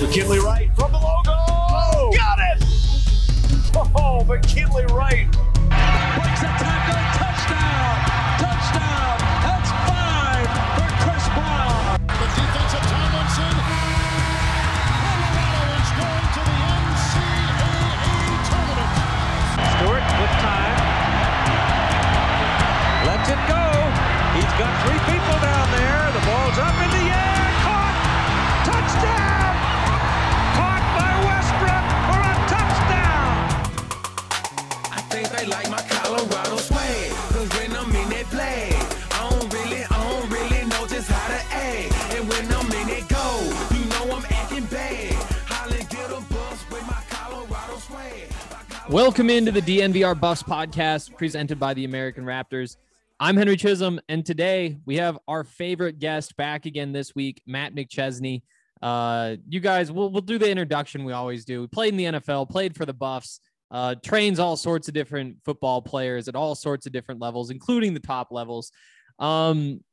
McKinley Wright from the logo. Got it! Oh, McKinley Wright. Breaks a tackle. Touchdown. Touchdown. That's five for Chris Brown. The defensive Tomlinson. Colorado is going to the NCAA tournament. Stewart with time. Lets it go. He's got three people Welcome into the DNVR Buffs podcast presented by the American Raptors. I'm Henry Chisholm, and today we have our favorite guest back again this week, Matt McChesney. Uh, you guys, we'll, we'll do the introduction we always do. We played in the NFL, played for the Buffs, uh, trains all sorts of different football players at all sorts of different levels, including the top levels. Um,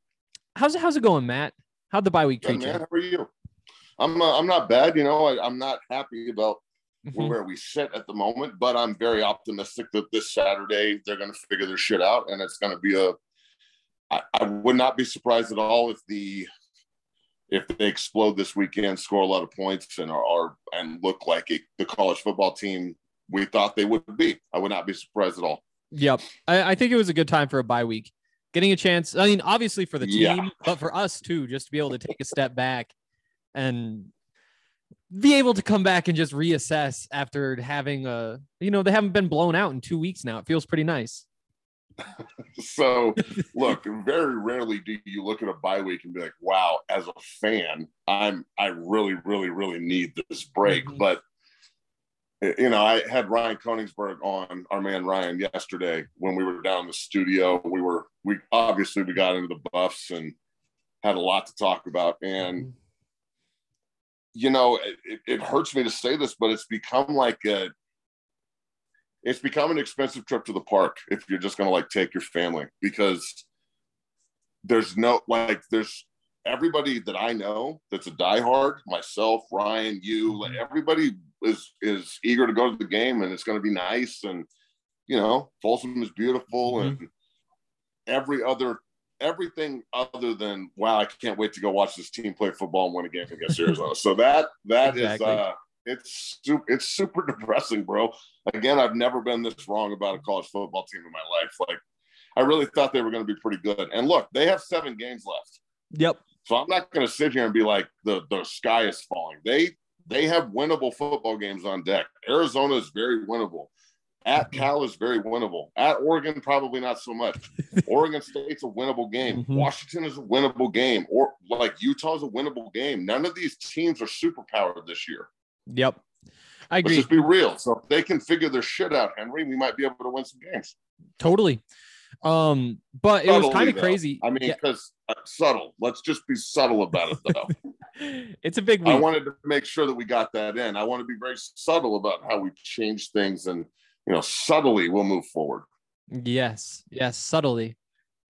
how's it, how's it going, Matt? How'd the bye week treat man. you? How are you? I'm uh, I'm not bad. You know, I, I'm not happy about Mhm. where we sit at the moment, but I'm very optimistic that this Saturday they're going to figure their shit out, and it's going to be a. I, I would not be surprised at all if the if they explode this weekend, score a lot of points, and are, are and look like a, the college football team we thought they would be. I would not be surprised at all. Yep. I, I think it was a good time for a bye week. Getting a chance, I mean, obviously for the team, Yeah. but for us too, just to be able to take a step back and be able to come back and just reassess after having a, you know, they haven't been blown out in two weeks now. It feels pretty nice. So, look, very rarely do you look at a bye week and be like, "Wow!" As a fan, I'm I really, really, really need this break. Mhm. But you know, I had Ryan Koenigsberg on our man Ryan yesterday when we were down in the studio. We were we obviously we got into the buffs and had a lot to talk about. And you know, it, it- hurts me to say this, but it's become like a it's become an expensive trip to the park if you're just going to like take your family because there's no like there's everybody that I know that's a diehard myself Ryan you mm-hmm. like everybody is is eager to go to the game and it's going to be nice and you know Folsom is beautiful mm-hmm. and every other everything other than wow I can't wait to go watch this team play football and win a game against Arizona so that that is Exactly. uh it's super it's super depressing bro again, I've never been this wrong about a college football team in my life. Like, I really thought they were going to be pretty good. And look, they have seven games left, Yep. so I'm not going to sit here and be like the the sky is falling. They they have winnable football games on deck. Arizona is very winnable. At Cal is very winnable. At Oregon, probably not so much. Oregon State's a winnable game. Mhm. Washington is a winnable game. Or like Utah's a winnable game. None of these teams are superpowered this year. Yep. I Let's agree. just be real. So if they can figure their shit out, Henry, we might be able to win some games. Totally. Um, but it was kind of crazy. I mean, Yeah. because uh, subtle. Let's just be subtle about it, though. it's a big one. I wanted to make sure that we got that in. I want to be very subtle about how we change things, and you know, subtly we'll move forward. Yes, yes, subtly.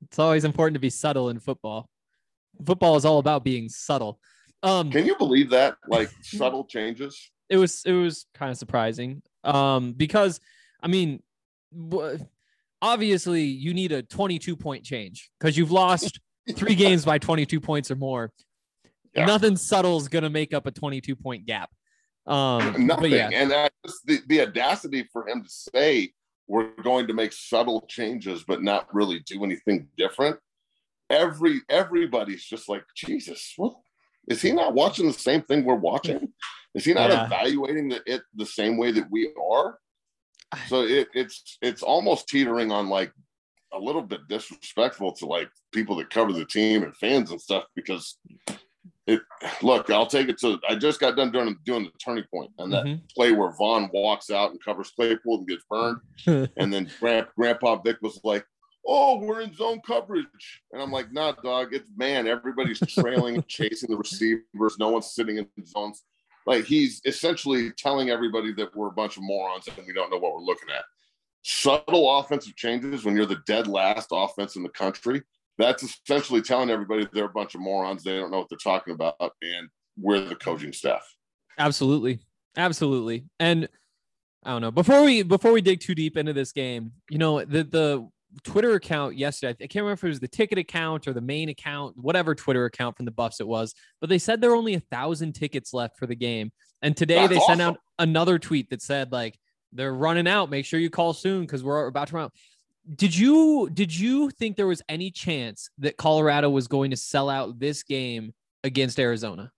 It's always important to be subtle in football. Football is all about being subtle. Um, Can you believe that? Like subtle changes. it was it was kind of surprising. Um, because I mean, obviously you need a 22 point change because you've lost three games by 22 points or more. Yeah. Nothing subtle is gonna make up a 22 point gap. Um, but Nothing. yeah, And that, just the, the audacity for him to say we're going to make subtle changes, but not really do anything different. Every everybody's just like, Jesus, what is he not watching the same thing we're watching? Is he not Yeah. evaluating the, it the same way that we are? So it, it's it's almost teetering on like a little bit disrespectful to like people that cover the team and fans and stuff because it look i'll take it. To i just got done doing doing the turning point and that Mhm. play where vaughn walks out and covers claypool and gets burned. And then Grand, grandpa vic was like oh we're in zone coverage. And i'm like nah dog. It's man everybody's trailing and chasing the receivers. No one's sitting in zones. Like he's essentially telling everybody that we're a bunch of morons and we don't know what we're looking at. Subtle offensive changes when you're the dead last offense in the country that's essentially telling everybody they're a bunch of morons. They don't know what they're talking about, and we're the coaching staff. Absolutely. Absolutely. And I don't know. Before we before we dig too deep into this game, you know, the the Twitter account yesterday, I can't remember if it was the ticket account or the main account, whatever Twitter account from the Buffs it was, but they said there were only a thousand tickets left for the game. And today That's they sent out another tweet that said, like, they're running out. Make sure you call soon because we're about to run out. Did you did you think there was any chance that Colorado was going to sell out this game against Arizona?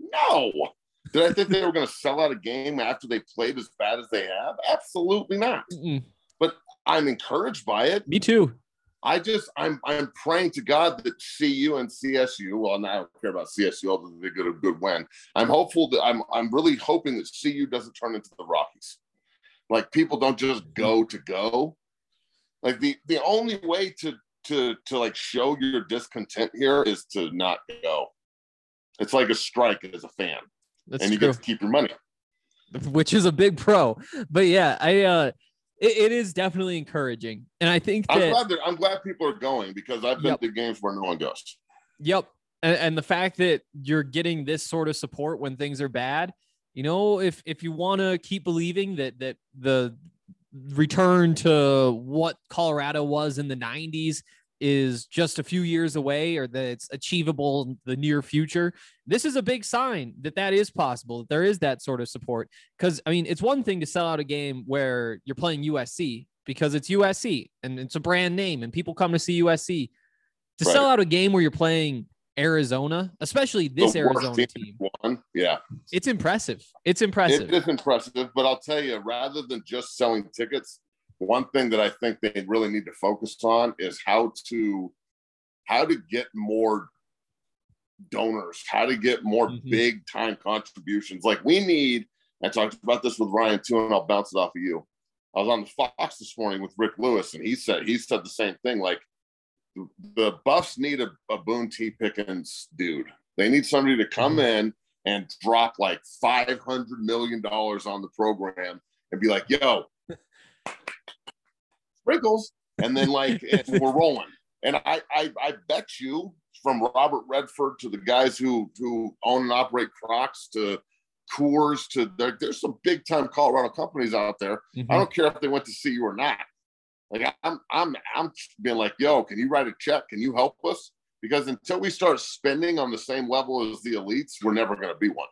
No. Did I think they were going to sell out a game after they played as bad as they have? Absolutely not. Mm-mm. I'm encouraged by it. Me too. I just I'm I'm praying to God that CU and CSU. Well, now I don't care about CSU, although they get a good win. I'm hopeful that I'm I'm really hoping that CU doesn't turn into the Rockies. Like people don't just go to go. Like the the only way to to to like show your discontent here is to not go. It's like a strike as a fan, That's and you true. get to keep your money. which is a big pro. But yeah, I uh it, it is definitely encouraging. And I think I'm that glad I'm glad people are going because I've been Yep. to games where no one goes. yep. And, and the fact that you're getting this sort of support when things are bad, you know, if if you want to keep believing that that the return to what Colorado was in the 90s is just a few years away or that it's achievable in the near future. This is a big sign that that is possible that there is that sort of support. Because i mean it's one thing to sell out a game where you're playing usc because it's usc and it's a brand name and people come to see usc to Right. sell out a game where you're playing arizona especially this arizona team One, yeah. it's impressive it's impressive It is impressive, but I'll tell you, rather than just selling tickets, one thing that I think they really need to focus on is how to how to get more donors, how to get more Mhm. big time contributions. Like we need, I talked about this with Ryan too, and I'll bounce it off of you. I was on the Fox this morning with Rick Lewis, and he said he said the same thing. Like the Buffs need a, a Boone T. Pickens dude. They need somebody to come in and drop like five hundred million dollars on the program and be like, "Yo, sprinkles," and then like and we're rolling. And I, I I bet you from Robert Redford to the guys who who own and operate Crocs to Coors to there, there's some big time Colorado companies out there. Mhm. I don't care if they went to CU or not. Like I'm I'm I'm being like, yo, can you write a check? Can you help us? Because until we start spending on the same level as the elites, we're never going to be one.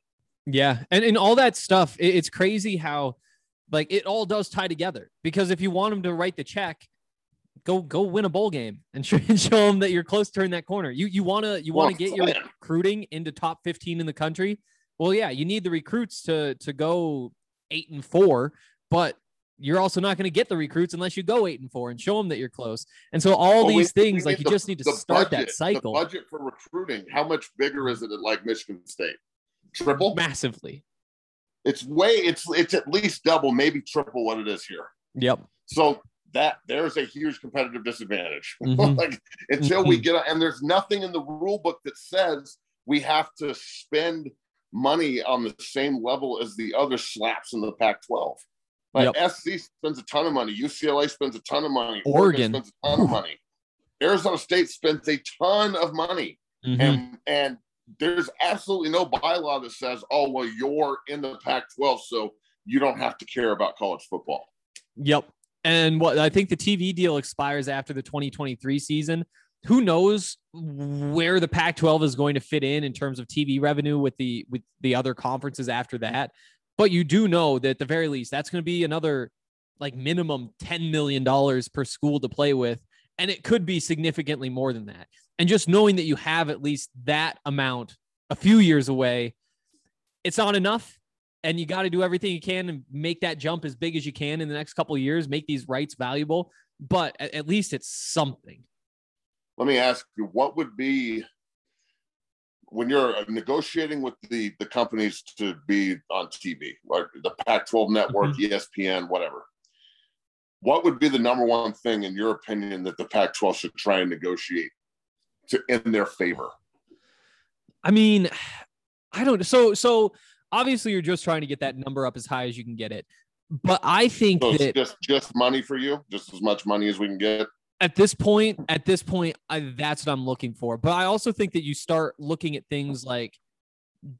Yeah, and and all that stuff. it- it's crazy how like it all does tie together. Because if you want them to write the check, go go win a bowl game and show, and show them that you're close to turning that corner. You you want to you want to get your recruiting into top 15 in the country. Well, yeah, you need the recruits to to go eight and four, but you're also not going to get the recruits unless you go eight and four and show them that you're close. And so all Well, we- these things, we like you the- just need to start budget- that cycle The budget for recruiting, how much bigger is it at like Michigan State? Triple? massively. It's way it's it's at least double, maybe triple what it is here. Yep. So that there's a huge competitive disadvantage. Mhm. like until we get and there's nothing in the rule book that says we have to spend money on the same level as the other slaps in the Pac-12. Like SC spends a ton of money, UCLA spends a ton of money, Oregon. spends a ton of money, Arizona State spends a ton of money, Mhm. and and there's absolutely no bylaw that says, oh well, you're in the Pac-12, so you don't have to care about college football. Yep. And what I think the TV deal expires after the 2023 season. Who knows where the Pac-12 is going to fit in in terms of TV revenue with the with the other conferences after that. But you do know that at the very least that's going to be another like minimum 10 million dollars per school to play with and it could be significantly more than that. And just knowing that you have at least that amount a few years away, it's not enough and you got to do everything you can and make that jump as big as you can in the next couple years, make these rights valuable. But at least it's something. Let me ask you, what would be when you're negotiating with the the companies to be on TV, like the Pac-12 network, mm-hmm. ESPN, whatever? What would be the number one thing, in your opinion, that the Pac-12 should try and negotiate to in their favor? I mean, I don't. So so obviously you're just trying to get that number up as high as you can get it. But I think So that just just money for you, just as much money as we can get. At this point, at this point, I, that's what I'm looking for. But I also think that you start looking at things like,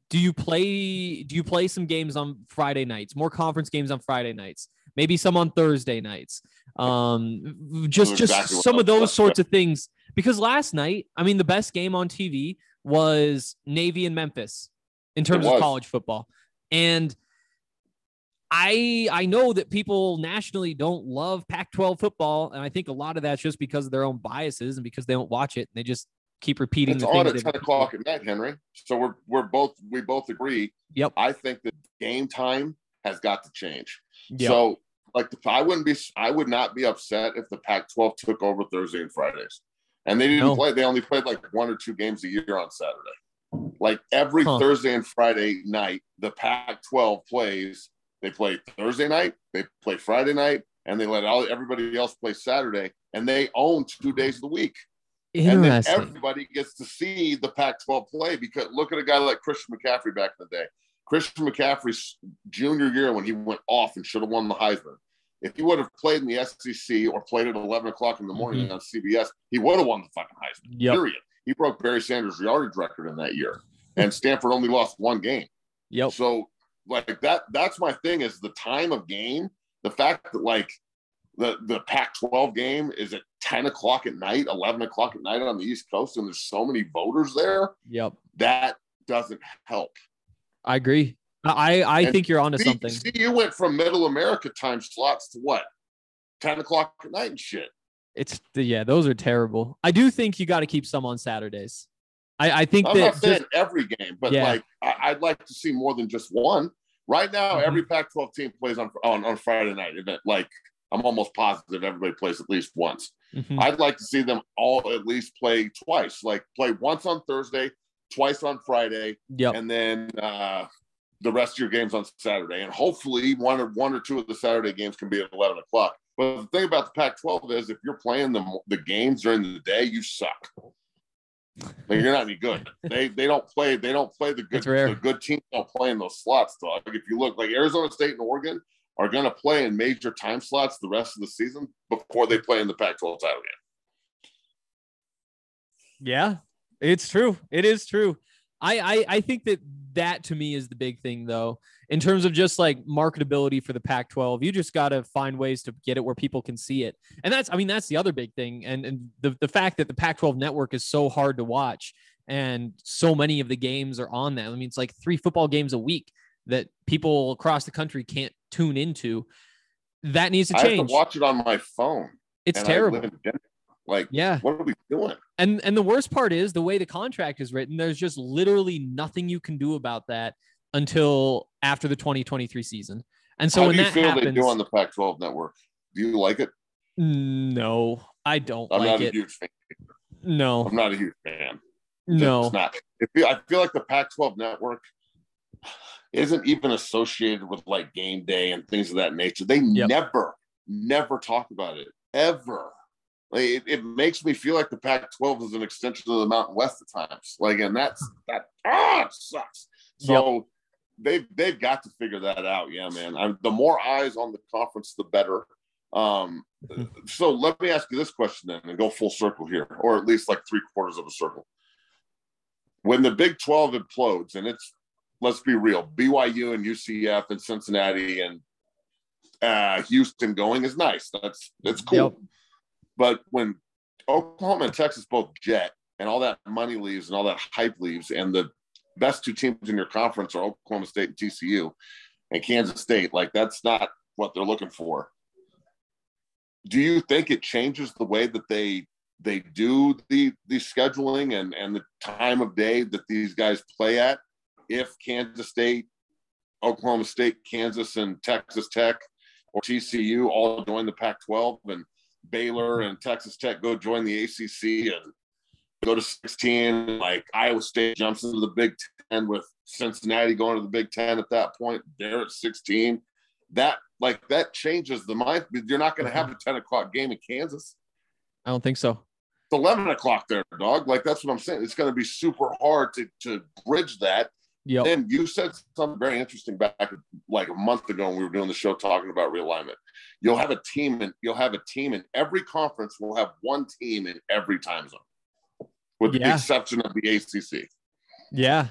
do you play? Do you play some games on Friday nights? More conference games on Friday nights. Maybe some on Thursday nights. Um, just That's just exactly some of those sorts of things. Because last night, I mean, the best game on TV was Navy and Memphis in terms of college football, and I I know that people nationally don't love Pac-12 football, and I think a lot of that's just because of their own biases and because they don't watch it and they just keep repeating It's the on at ten o'clock at night, Henry. So we're we're both we both agree. Yep. I think that game time has got to change. Yep. So like the, I wouldn't be I would not be upset if the Pac-12 took over Thursday and Fridays, and they didn't No. play. They only played like one or two games a year on Saturday. Like every Huh. Thursday and Friday night, the Pac-12 plays. They play Thursday night, they play Friday night, and they let all everybody else play Saturday, and they own two days of the week. And then everybody gets to see the Pac 12 play because look at a guy like Christian McCaffrey back in the day. Christian McCaffrey's junior year when he went off and should have won the Heisman. If he would have played in the SEC or played at 11 o'clock in the morning on CBS, he would have won the fucking Heisman. Mm-hmm. Yep. Period. He broke Barry Sanders' yardage record in that year. And Stanford only lost one game. Yep. So like that that's my thing is the time of game, the fact that like the the Pac-12 game is at 10 o'clock at night, 11 o'clock at night on the East Coast, and there's so many voters there, Yep. that doesn't help. I agree. I I And think you're onto See, something. see, you went from middle America time slots to what? 10 o'clock at night and shit. It's the yeah, those are terrible. I do think you got to keep some on Saturdays. I I think I'm that not saying just- every game, but Yeah. like I, I'd like to see more than just one. Right now, Mhm. every Pac-12 team plays on, on on Friday night. Event. Like I'm almost positive everybody plays at least once. Mhm. I'd like to see them all at least play twice. Like play once on Thursday, twice on Friday, Yep. and then uh, the rest of your games on Saturday. And hopefully, one or one or two of the Saturday games can be at 11 o'clock. But the thing about the Pac-12 is, if you're playing the the games during the day, you suck. Like you're not any good. They they don't play. They don't play the good. The good teams don't play in those slots, dog. If you look like Arizona State and Oregon are going to play in major time slots the rest of the season before they play in the Pac-12 title game. Yeah, it's true. It is true. I, I I think that that to me is the big thing though. In terms of just like marketability for the Pac-12, you just got to find ways to get it where people can see it. And that's I mean that's the other big thing and and the the fact that the Pac-12 network is so hard to watch and so many of the games are on that. I mean it's like 3 football games a week that people across the country can't tune into. That needs to I have change. to watch it on my phone. it's I terrible. Like, Yeah. what are we doing? And and the worst part is the way the contract is written, there's just literally nothing you can do about that until after the 2023 season. And so How when do you that feel happens, they do on the Pac-12 network? Do you like it? no, I don't I'm like not a it. huge fan. No, I'm not a huge fan. no. It's not. It feel, I feel like the Pac-12 network isn't even associated with like game day and things of that nature. They Yep. never, never talk about it ever. Like it, it makes me feel like the Pac-12 is an extension of the Mountain West at times. Like, and that's that. Ah, sucks. So they've they've got to figure that out. Yeah, man. I'm, the more eyes on the conference, the better. Um, so let me ask you this question then, and go full circle here, or at least like three quarters of a circle. When the Big 12 implodes, and it's let's be real, BYU and UCF and Cincinnati and uh, Houston going is nice. That's that's cool. Yep. But when Oklahoma and Texas both jet and all that money leaves and all that hype leaves, and the best two teams in your conference are Oklahoma State and TCU and Kansas State, like that's not what they're looking for. Do you think it changes the way that they they do the the scheduling and and the time of day that these guys play at if Kansas State Oklahoma State, Kansas, and Texas Tech or TCU all join the Pac 12 and Baylor and Texas Tech go join the ACC and go to 16. Like Iowa State jumps into the Big Ten with Cincinnati going to the Big Ten at that point. They're at 16. That like that changes the mind. You're not going to have a 10 o'clock game in Kansas. I don't think so. It's 11 o'clock there, dog. Like that's what I'm saying. It's going to be super hard to to bridge that. Yep. And you said something very interesting back like a month ago when we were doing the show talking about realignment. You'll have a team and you'll have a team in every conference will have one team in every time zone, with the exception of the ACC. Yeah.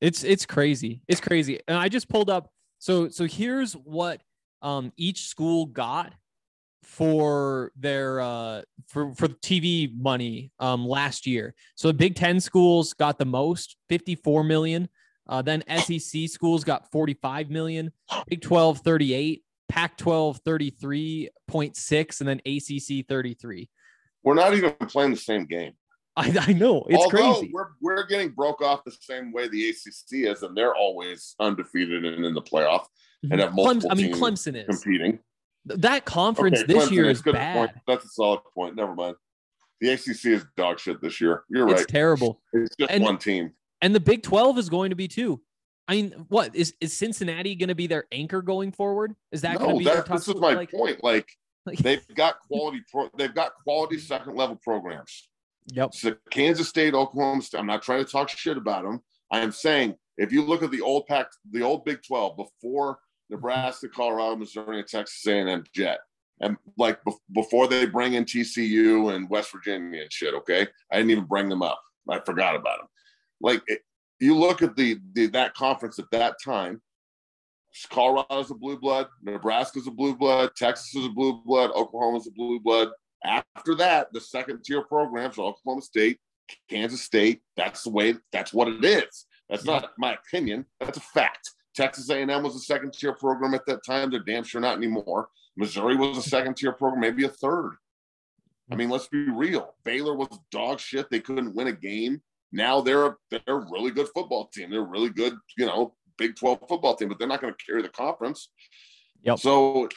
It's it's crazy. It's crazy. And I just pulled up so so here's what um each school got for their uh for for TV money um last year. So the Big 10 schools got the most, 54 million. Uh then SEC schools got 45 million, Big 12 38, Pac 12 33.6 and then ACC 33. We're not even playing the same game. I, I know it's Although crazy. We're we're getting broke off the same way the ACC is, and they're always undefeated and in the playoff and have Clemson, multiple I mean Clemson is. competing. That conference Okay, this Clemson year is is good bad. Point. That's a solid point. Never mind. The ACC is dog shit this year. You're It's right. It's terrible. It's just and- one team. And the Big 12 is going to be too. I mean, what is is Cincinnati going to be their anchor going forward? Is that going to No, be their that, top this is my Like- point. Like like- they've got quality. Pro, they've got quality second level programs. Yep. So Kansas State, Oklahoma State. I'm not trying to talk shit about them. I am saying if you look at the old pack, the old Big 12 before Nebraska, Colorado, Missouri, and Texas A&M Jet, and like bef- before they bring in TCU and West Virginia and shit. Okay, I didn't even bring them up. I forgot about them. Like it, you look at the, the that conference at that time. Colorado's a blue blood, Nebraska's a blue blood, Texas is a blue blood, Oklahoma's a blue blood. After that, the second tier programs are Oklahoma State, Kansas State. That's the way. That's what it is. That's not my opinion. That's a fact. Texas A&M was a second tier program at that time. They're damn sure not anymore. Missouri was a second tier program, maybe a third. I mean, let's be real. Baylor was dog shit. They couldn't win a game. Now they're a, they're a really good football team. They're a really good, you know, Big 12 football team, but they're not going to carry the conference. Yep. So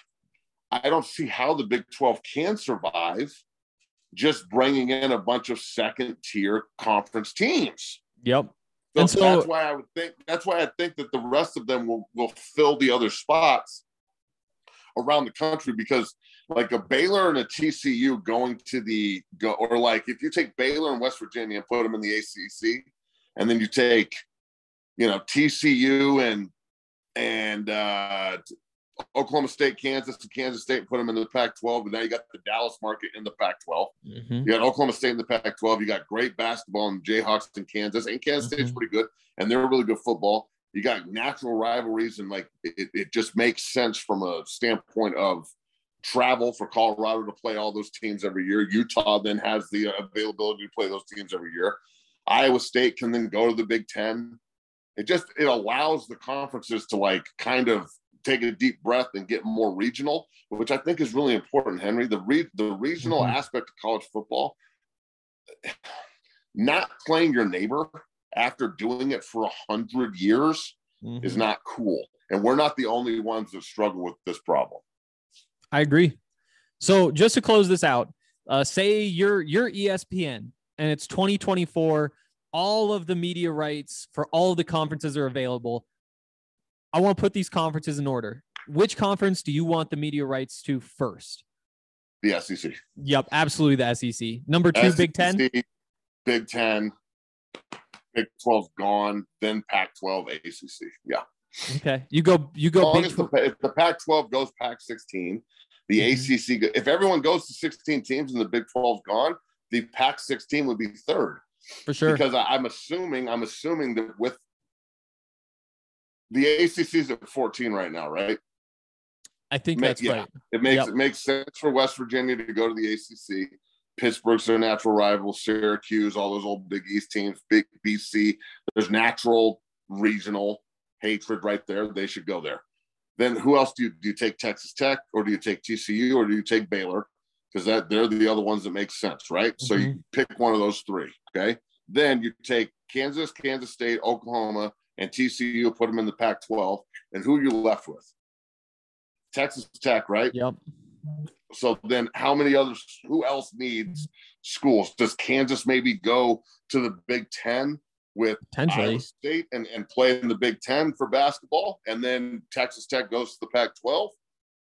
I don't see how the Big 12 can survive just bringing in a bunch of second tier conference teams. Yep. So, And so- that's why I would think that's why I think that the rest of them will, will fill the other spots around the country because like a Baylor and a TCU going to the go or like if you take Baylor and West Virginia and put them in the ACC and then you take you know TCU and and uh Oklahoma State, Kansas, and Kansas State put them in the Pac-12, but now you got the Dallas market in the Pac-12. Mhm. You got Oklahoma State in the Pac-12. You got great basketball in Jayhawks in Kansas, and Kansas State's Mhm. pretty good, and they're really good football. You got natural rivalries, and like it, it just makes sense from a standpoint of travel for Colorado to play all those teams every year. Utah then has the availability to play those teams every year. Iowa State can then go to the Big Ten. It just it allows the conferences to like kind of take a deep breath and get more regional, which I think is really important, Henry. The re- the regional Mhm. aspect of college football, not playing your neighbor after doing it for a hundred years is Mhm. not cool. And we're not the only ones that struggle with this problem. I agree. So just to close this out, uh, say you're you're ESPN and it's 2024. All of the media rights for all of the conferences are available. I want to put these conferences in order. Which conference do you want the media rights to first? The SEC. Yep, absolutely the SEC. Number two, Big Ten. Big Ten, Big 12's gone, then Pac 12, ACC. Yeah. Okay, you go. You go. Big as the, if the Pac 12 goes Pac 16, the Mhm. ACC, if everyone goes to 16 teams and the Big 12's gone, the Pac 16 would be third. for sure. Because I, I'm assuming, I'm assuming that with the ACC's at 14 right now, right? I think Ma- that's yeah. right. It makes Yep. it makes sense for West Virginia to go to the ACC. Pittsburgh's their natural rival, Syracuse, all those old Big East teams, Big BC. There's natural regional hatred right there. They should go there. Then who else do you do you take Texas Tech or do you take TCU or do you take Baylor? Because that they're the other ones that make sense, right? So you mm-hmm. pick one of those three. Okay. Then you take Kansas, Kansas State, Oklahoma, and TCU put them in the Pac-12, and who are you left with? Texas Tech, right? Yep. So then, how many others? Who else needs schools? Does Kansas maybe go to the Big Ten with. Iowa State and, and play in the Big Ten for basketball, and then Texas Tech goes to the Pac-12,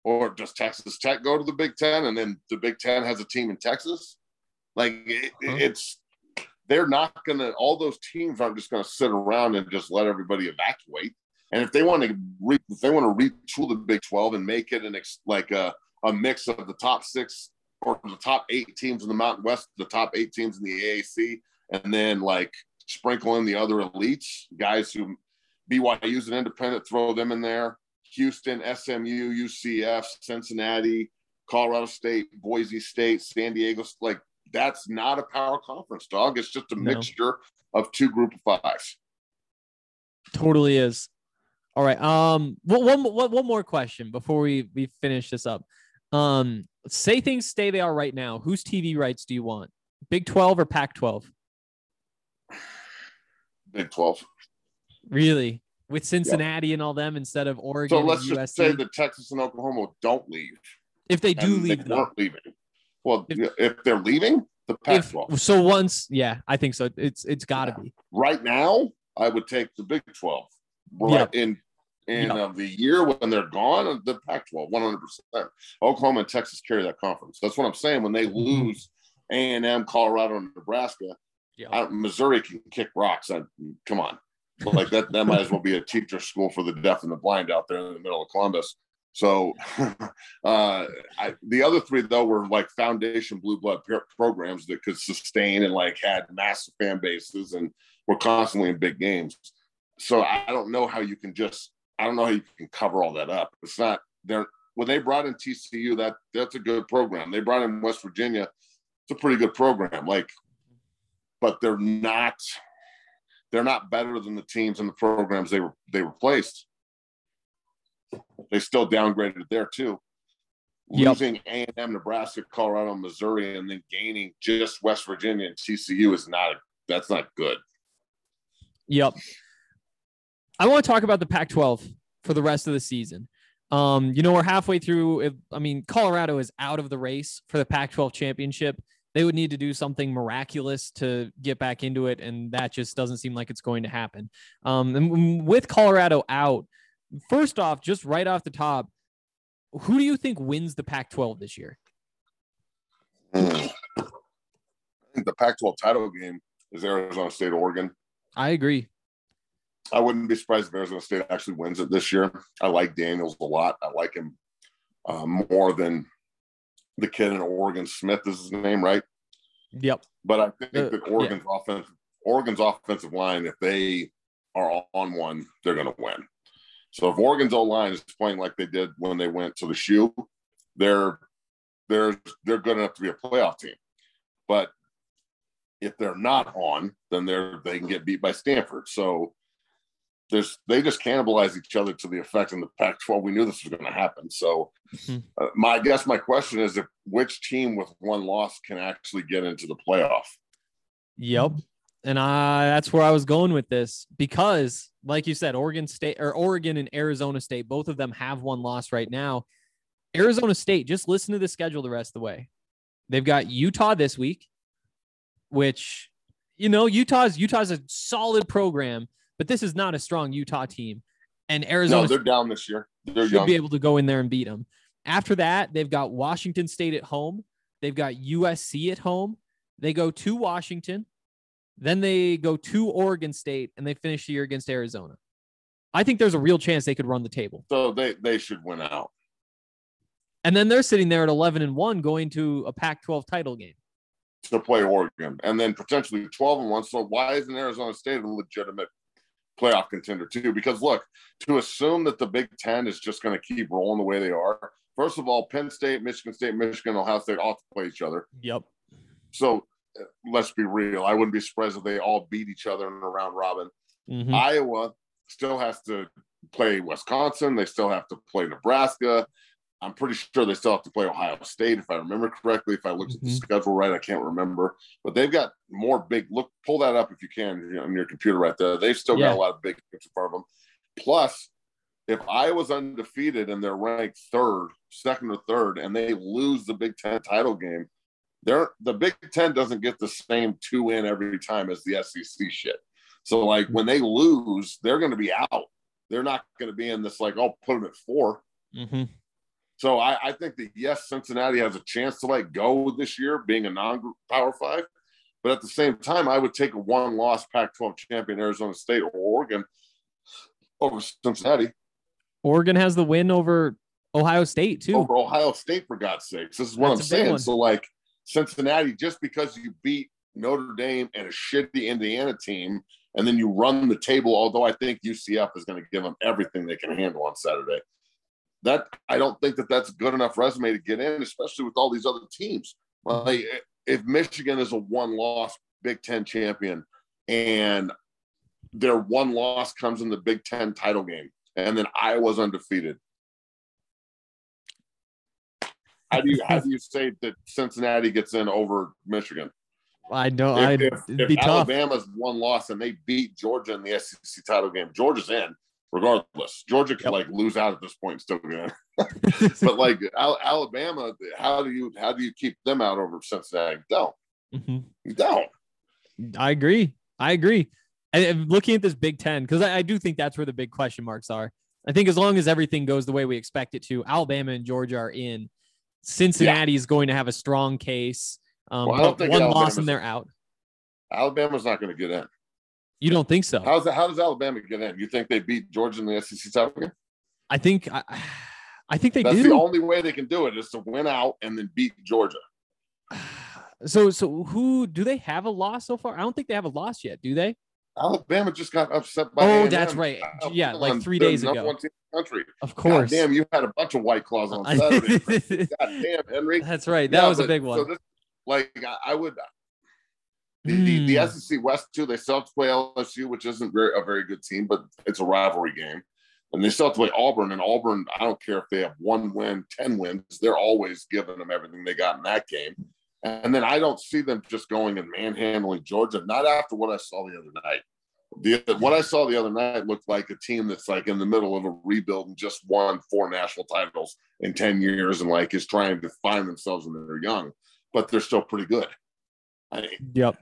or does Texas Tech go to the Big Ten, and then the Big Ten has a team in Texas? Like it, Huh. it's they're not gonna. All those teams aren't just gonna sit around and just let everybody evacuate. And if they want to re, if they want to retool the Big Twelve and make it an ex, like a a mix of the top six or the top eight teams in the Mountain West, the top eight teams in the AAC, and then like sprinkle in the other elites, guys who BYU's an independent, throw them in there. Houston, SMU, UCF, Cincinnati, Colorado State, Boise State, San Diego. Like that's not a power conference, dog. It's just a No. mixture of two group of fives. Totally is. All right. Um. One, one, one, more question before we we finish this up. Um. Say things stay they are right now. Whose TV rights do you want? Big Twelve or Pac twelve? Big 12. Really? With Cincinnati and all them instead of Oregon So and let's USC? just say that Texas and Oklahoma don't leave. if they do leave, they though. weren't leaving. Well, If- if, they're leaving, the Pac If, 12. so once, yeah, I think so. It's it's got to be. Right now, I would take the Big 12. Right Yeah. in in Yeah. uh, the year when they're gone, the Pac 12, 100%. Oklahoma and Texas carry that conference. That's what I'm saying. When they lose A&M, Colorado, and Nebraska, Yeah. I, Missouri can kick rocks. I, come on. Like that, that might as well be a teacher school for the deaf and the blind out there in the middle of Columbus. So, uh, I, the other three though were like foundation blue blood pro- programs that could sustain and like had massive fan bases and were constantly in big games. So I don't know how you can just I don't know how you can cover all that up. It's not they're when they brought in TCU that that's a good program. They brought in West Virginia, it's a pretty good program. Like, but they're not they're not better than the teams and the programs they were they replaced. They still downgraded there too. Yep. Losing A and M, Nebraska, Colorado, Missouri, and then gaining just West Virginia and TCU is not that's not good. Yep. I want to talk about the Pac 12 for the rest of the season. Um, you know, we're halfway through. If, I mean, Colorado is out of the race for the Pac 12 championship. They would need to do something miraculous to get back into it. And that just doesn't seem like it's going to happen. Um, and with Colorado out, first off, just right off the top, who do you think wins the Pac 12 this year? I think the Pac-12 title game is Arizona State, Oregon. I agree. I wouldn't be surprised if Arizona State actually wins it this year. I like Daniels a lot. I like him uh, more than the kid in Oregon. Smith is his name, right? Yep. But I think Uh, that Oregon's offense, Oregon's offensive line, if they are on one, they're going to win. So if Oregon's O line is playing like they did when they went to the shoe, they're they're they're good enough to be a playoff team. But if they're not on, then they're they can get beat by Stanford. So there's they just cannibalize each other to the effect in the Pac-12. We knew this was going to happen. So Mhm. uh, my I guess my question is if which team with one loss can actually get into the playoff. Yep. And I that's where I was going with this because, like you said, Oregon State or Oregon and Arizona State, both of them have one loss right now. Arizona State, just listen to the schedule the rest of the way. They've got Utah this week, which you know, Utah's Utah's a solid program, but this is not a strong Utah team. And Arizona No, they're down this year. They're should young. be able to go in there and beat them. After that, they've got Washington State at home. They've got USC at home. They go to Washington. Then they go to Oregon State and they finish the year against Arizona. I think there's a real chance they could run the table. so they they should win out. And then they're sitting there at 11 and 1 going to a Pac 12 title game. to play Oregon and then potentially 12 and 1. So why isn't Arizona State a legitimate playoff contender too? Because look, to assume that the Big Ten is just going to keep rolling the way they are, first of all, Penn State, Michigan State, Michigan, Ohio State all have to play each other. Yep. So let's be real. I wouldn't be surprised if they all beat each other in a round robin. Mhm. Iowa still has to play Wisconsin. They still have to play Nebraska. I'm pretty sure they still have to play Ohio State, if I remember correctly. If I looked at the Mhm. schedule right, I can't remember. But they've got more big. Look, pull that up if you can you know, on your computer right there. They've still Yeah. got a lot of big games in front of them. Plus, if I was undefeated and they're ranked third, second or third, and they lose the Big Ten title game, they're the Big Ten doesn't get the same two in every time as the SEC shit. So like when they lose, they're going to be out. They're not going to be in this like, oh, put them at four. Mhm. So I, I think that yes, Cincinnati has a chance to like go this year, being a non-power five. But at the same time, I would take a one-loss Pac-12 champion Arizona State or Oregon over Cincinnati, Oregon has the win over Ohio State too. over Ohio State for God's sakes. This is what That's I'm saying. So like Cincinnati, just because you beat Notre Dame and a shitty Indiana team, and then you run the table, although I think UCF is going to give them everything they can handle on Saturday. That I don't think that that's good enough resume to get in, especially with all these other teams. Like if Michigan is a one-loss Big Ten champion and their one loss comes in the Big Ten title game, and then Iowa's undefeated. How do you how do you say that Cincinnati gets in over Michigan? I know. If, I if, if be tough. Alabama's one loss and they beat Georgia in the SEC title game, Georgia's in regardless. Georgia could Yep. like lose out at this point still but like Al- Alabama, how do you how do you keep them out over Cincinnati? Don't. Mhm. You don't. I agree. I agree. And- And looking at this Big Ten, because I, I do think that's where the big question marks are. I think as long as everything goes the way we expect it to, Alabama and Georgia are in. Cincinnati is going to have a strong case. Um, Well, I don't think one loss and they're out. Alabama's not going to get in. You don't think so? How's that, how does Alabama get in? You think they beat Georgia in the SEC title game? I think I, I think they That's do. the only way they can do it is to win out and then beat Georgia. so so who do they have a loss so far? I don't think they have a loss yet, do they? Alabama just got upset by. Oh, A&M. that's right. Yeah, like three days ago. one team in the country. Of course. God damn, you had a bunch of white claws on Saturday. God damn, Henry. That's right. That Yeah, was a big one. So this, like I, I would. The, the, the Hmm. SEC West too. They still have to play LSU, which isn't very a very good team, but it's a rivalry game. And they still have to play Auburn. And Auburn, I don't care if they have one win, ten wins, they're always giving them everything they got in that game. And then I don't see them just going and manhandling Georgia. Not after what I saw the other night. The what I saw the other night looked like a team that's like in the middle of a rebuild and just won four national titles in 10 years and like is trying to find themselves when they're young, but they're still pretty good. I, Yep.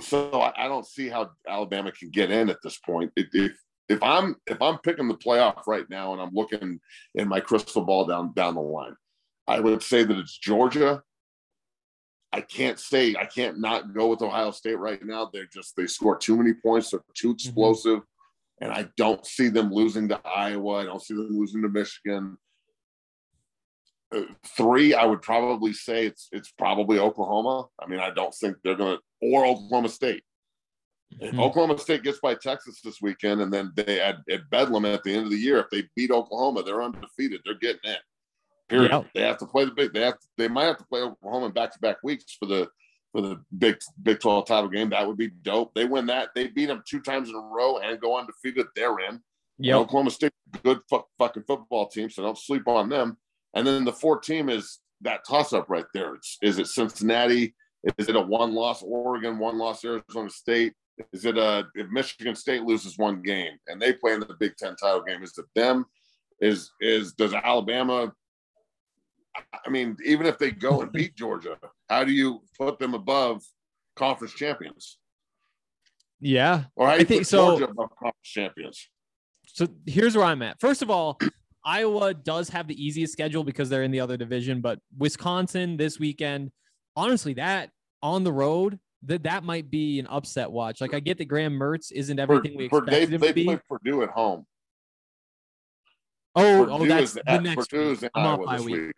so I, I don't see how Alabama can get in at this point. If, if if I'm if I'm picking the playoff right now and I'm looking in my crystal ball down down the line, I would say that it's Georgia. I can't say I can't not go with Ohio State right now. They're just they score too many points. They're too explosive, and I don't see them losing to Iowa. I don't see them losing to Michigan. Uh, three, I would probably say it's it's probably Oklahoma. I mean, I don't think they're gonna or Oklahoma State. If Mhm. Oklahoma State gets by Texas this weekend, and then they at, at Bedlam at the end of the year, if they beat Oklahoma, they're undefeated. They're getting in. Period. Yep. They have to play the big. They have. They might have to play Oklahoma in back to back weeks for the for the big Big Twelve title game. That would be dope. They win that. They beat them two times in a row and go undefeated. They're in. Yep. Oklahoma State, good fu- fucking football team, so don't sleep on them. And then the fourth team is that toss up right there. It's, is it Cincinnati? Is it a one loss Oregon, one loss Arizona State? Is it a if Michigan State loses one game and they play in the Big Ten title game? Is it them? Is is does Alabama? I mean, even if they go and beat Georgia, how do you put them above conference champions? Yeah. Or I think so- Georgia above conference champions? So here's where I'm at. First of all, Iowa does have the easiest schedule because they're in the other division, but Wisconsin this weekend, honestly, that on the road, that that might be an upset watch. Like I get that Graham Mertz isn't everything we Pur- they, expected him they to be. play Purdue at home. Oh, oh Purdue oh, that's is the next Purdue's week. in Iowa this week. week.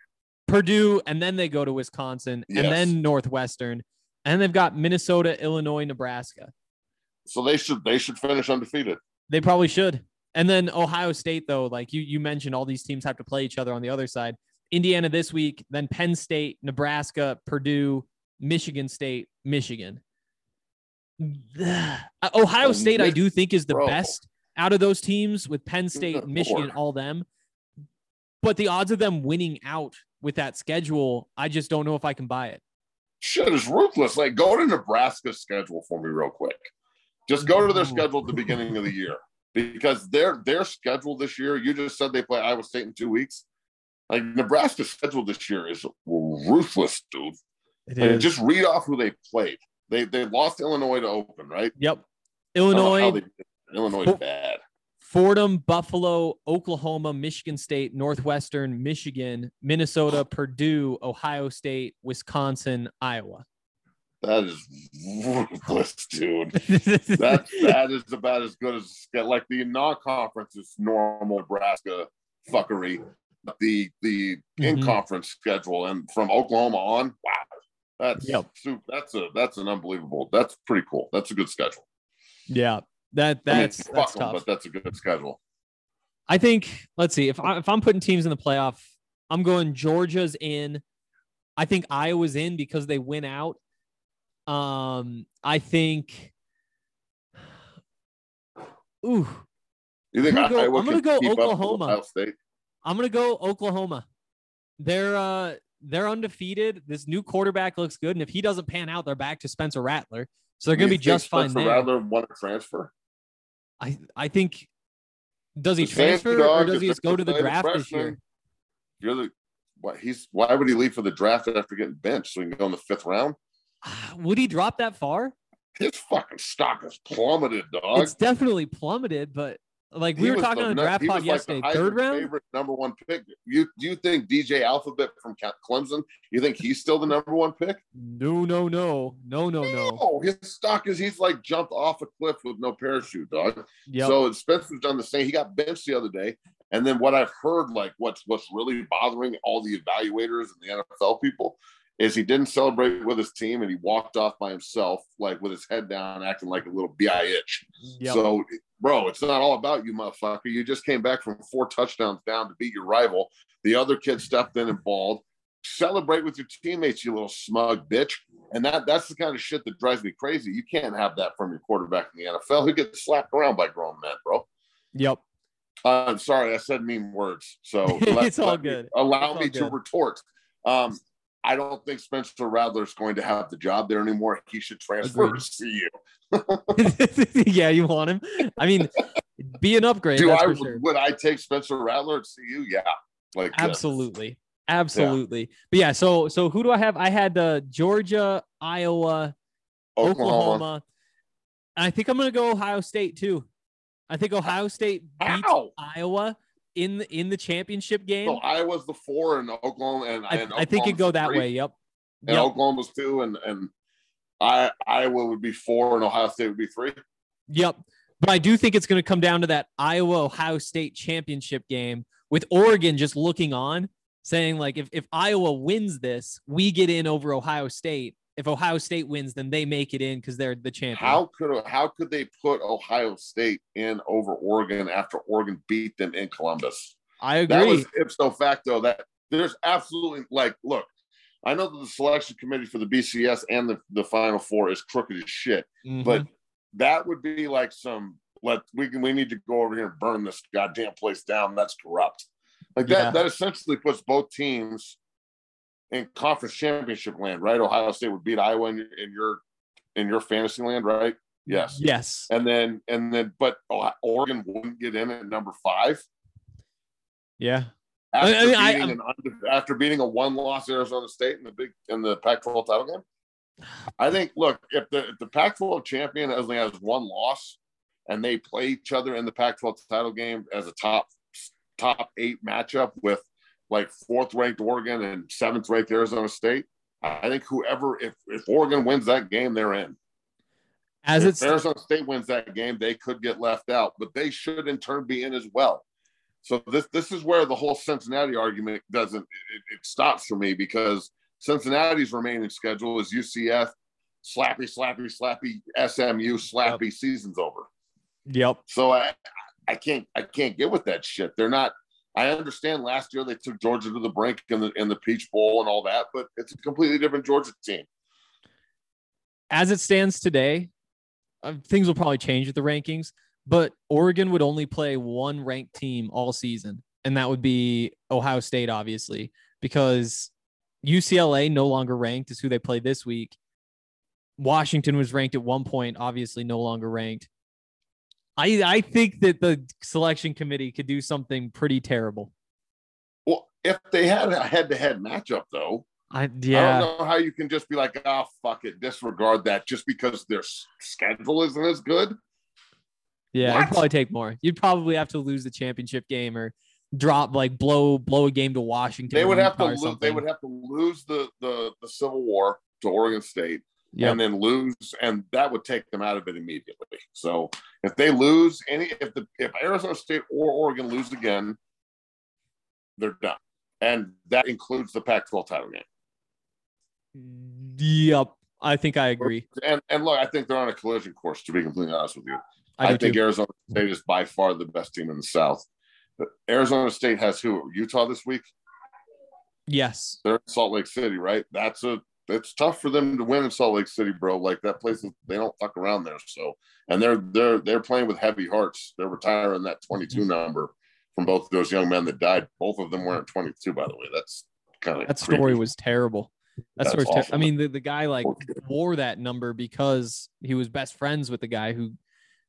Purdue, and then they go to Wisconsin, Yes. and then Northwestern, and they've got Minnesota, Illinois, Nebraska. So they should they should finish undefeated. They probably should. And then Ohio State, though, like you you mentioned, all these teams have to play each other on the other side. Indiana this week, then Penn State, Nebraska, Purdue, Michigan State, Michigan. Uh, Ohio Oh, State, I do think is the bro. best out of those teams with Penn State, Michigan, all them. but the odds of them winning out with that schedule, I just don't know if I can buy it. Shit is ruthless. Like, go to Nebraska's schedule for me real quick. Just go to their schedule at the beginning of the year because their their schedule this year. You just said they play Iowa State in two weeks. Like Nebraska's schedule this year is ruthless, dude. It Like, just read off who they played. They they lost Illinois to open, right? Yep. I don't know how Illinois. Illinois is bad. Fordham, Buffalo, Oklahoma, Michigan State, Northwestern, Michigan, Minnesota, Purdue, Ohio State, Wisconsin, Iowa. That is ruthless, dude. That that is about as good as get like the non-conference is normal Nebraska fuckery. The the Mhm. in-conference schedule and from Oklahoma on, wow, that's Yep. that's a that's an unbelievable. That's pretty cool. That's a good schedule. yeah, that I mean, that's tough. but that's a good schedule. I think let's see if I, if I'm putting teams in the playoff, I'm going Georgia's in. I think Iowa's in because they win out. Um, I think. Ooh, You think I'm gonna go- I'm gonna go keep up with Oklahoma. I'm gonna go Oklahoma. They're uh they're undefeated. This new quarterback looks good, and if he doesn't pan out, they're back to Spencer Rattler. So they're gonna You be just fine Spencer there. Rattler won a transfer. I I think. Does he transfer or does he just go to the draft this year? You're the what he's why would he leave for the draft after getting benched so he can go in the fifth round? Ah, Would he drop that far? His fucking stock has plummeted, dog. It's definitely plummeted, but like we He were talking the on the draft pod was like yesterday. Third round? favorite number one pick. You do you think DJ Alphabet from Clemson? You think he's still the number one pick? No, no, no, no, no, no. No, his stock is he's like jumped off a cliff with no parachute, dog. Yep. So Spencer's done the same. He got benched the other day. And then what I've heard, like what's what's really bothering all the evaluators and the NFL people, is he didn't celebrate with his team and he walked off by himself, like with his head down, acting like a little bitch. Yep. So, bro, it's not all about you, motherfucker. You just came back from four touchdowns down to beat your rival. The other kid stepped in and balled. Celebrate with your teammates, you little smug bitch. And that that's the kind of shit that drives me crazy. You can't have that from your quarterback in the NFL who gets slapped around by grown men, bro. yep. Uh, I'm sorry, I said mean words. So It's all me- good. allow me all to retort. Um, I don't think Spencer Rattler's going to have the job there anymore. He should transfer Agreed. to CU. yeah, you want him? I mean, be an upgrade. Do that's I for sure. would I take Spencer Rattler at CU? Yeah, like. Absolutely. Absolutely. But yeah, so so who do I have? I had uh, Georgia, Iowa, Oklahoma. Oklahoma. I think I'm gonna go Ohio State too. I think Ohio State beats How? Iowa in the in the championship game. So Iowa's the four, and Oklahoma, and, I, and I think it'd go that three, way. Yep. And Yep. Oklahoma's two, and and I Iowa would be four, and Ohio State would be three. Yep. But I do think it's going to come down to that Iowa Ohio State championship game with Oregon just looking on, saying, like, if, if Iowa wins this, we get in over Ohio State. If Ohio State wins, then they make it in because they're the champion. How could how could they put Ohio State in over Oregon after Oregon beat them in Columbus? I agree. That was ipso facto. That there's absolutely like, look, I know that the selection committee for the BCS and the, the Final Four is crooked as shit, Mhm. but that would be like some let we can we need to go over here and burn this goddamn place down. That's corrupt. Like that Yeah. that essentially puts both teams in conference championship land, right? Ohio State would beat Iowa in, your- in your in your fantasy land, right? Yes. yes. And then and then but Oregon wouldn't get in at number five. Yeah. After, I mean, I- beating, an unde- after beating a one-loss Arizona State in the big in the Pac-12 title game, I think. Look, if the if the Pac-12 champion only has one loss, and they play each other in the Pac-12 title game as a top top eight matchup with like fourth-ranked Oregon and seventh-ranked Arizona State, I think whoever if if Oregon wins that game, they're in. As if it's Arizona State wins that game, they could get left out, but they should in turn be in as well. So this this is where the whole Cincinnati argument doesn't it, it stops for me because Cincinnati's remaining schedule is UCF, slappy, slappy, slappy, SMU, slappy. Season's over. yep. So I I can't I can't get with that shit. They're not. I understand last year they took Georgia to the brink in the in the Peach Bowl and all that, but it's a completely different Georgia team. As it stands today, uh, things will probably change with the rankings, but Oregon would only play one ranked team all season. and that would be Ohio State, obviously, because UCLA no longer ranked is who they play this week. Washington was ranked at one point, obviously no longer ranked. I I think that the selection committee could do something pretty terrible. Well, if they had a head-to-head matchup, though, I I don't know how you can just be like, oh fuck it, disregard that just because their s- schedule isn't as good. Yeah, it'd probably take more. You'd probably have to lose the championship game or drop like blow blow a game to Washington. They would have to Utah or lose. They would have to lose the the the Civil War to Oregon State, Yep. and then lose, and that would take them out of it immediately. So if they lose any, if the if Arizona State or Oregon lose again, they're done, and that includes the Pac-12 title game. Yep. I think I agree. And and look, I think they're on a collision course. To be completely honest with you, I, I, think too. Arizona State is by far the best team in the South. But Arizona State has who? Utah this week. Yes. They're in Salt Lake City, right? That's a it's tough for them to win in Salt Lake City, bro. Like that place is they don't fuck around there. So and they're they're they're playing with heavy hearts. They're retiring that 22 Mm-hmm. number from both of those young men that died. Both of them weren't 22, by the way. That's kind of That story was terrible. That That's story ter- I mean, the, the guy like wore that number because he was best friends with the guy who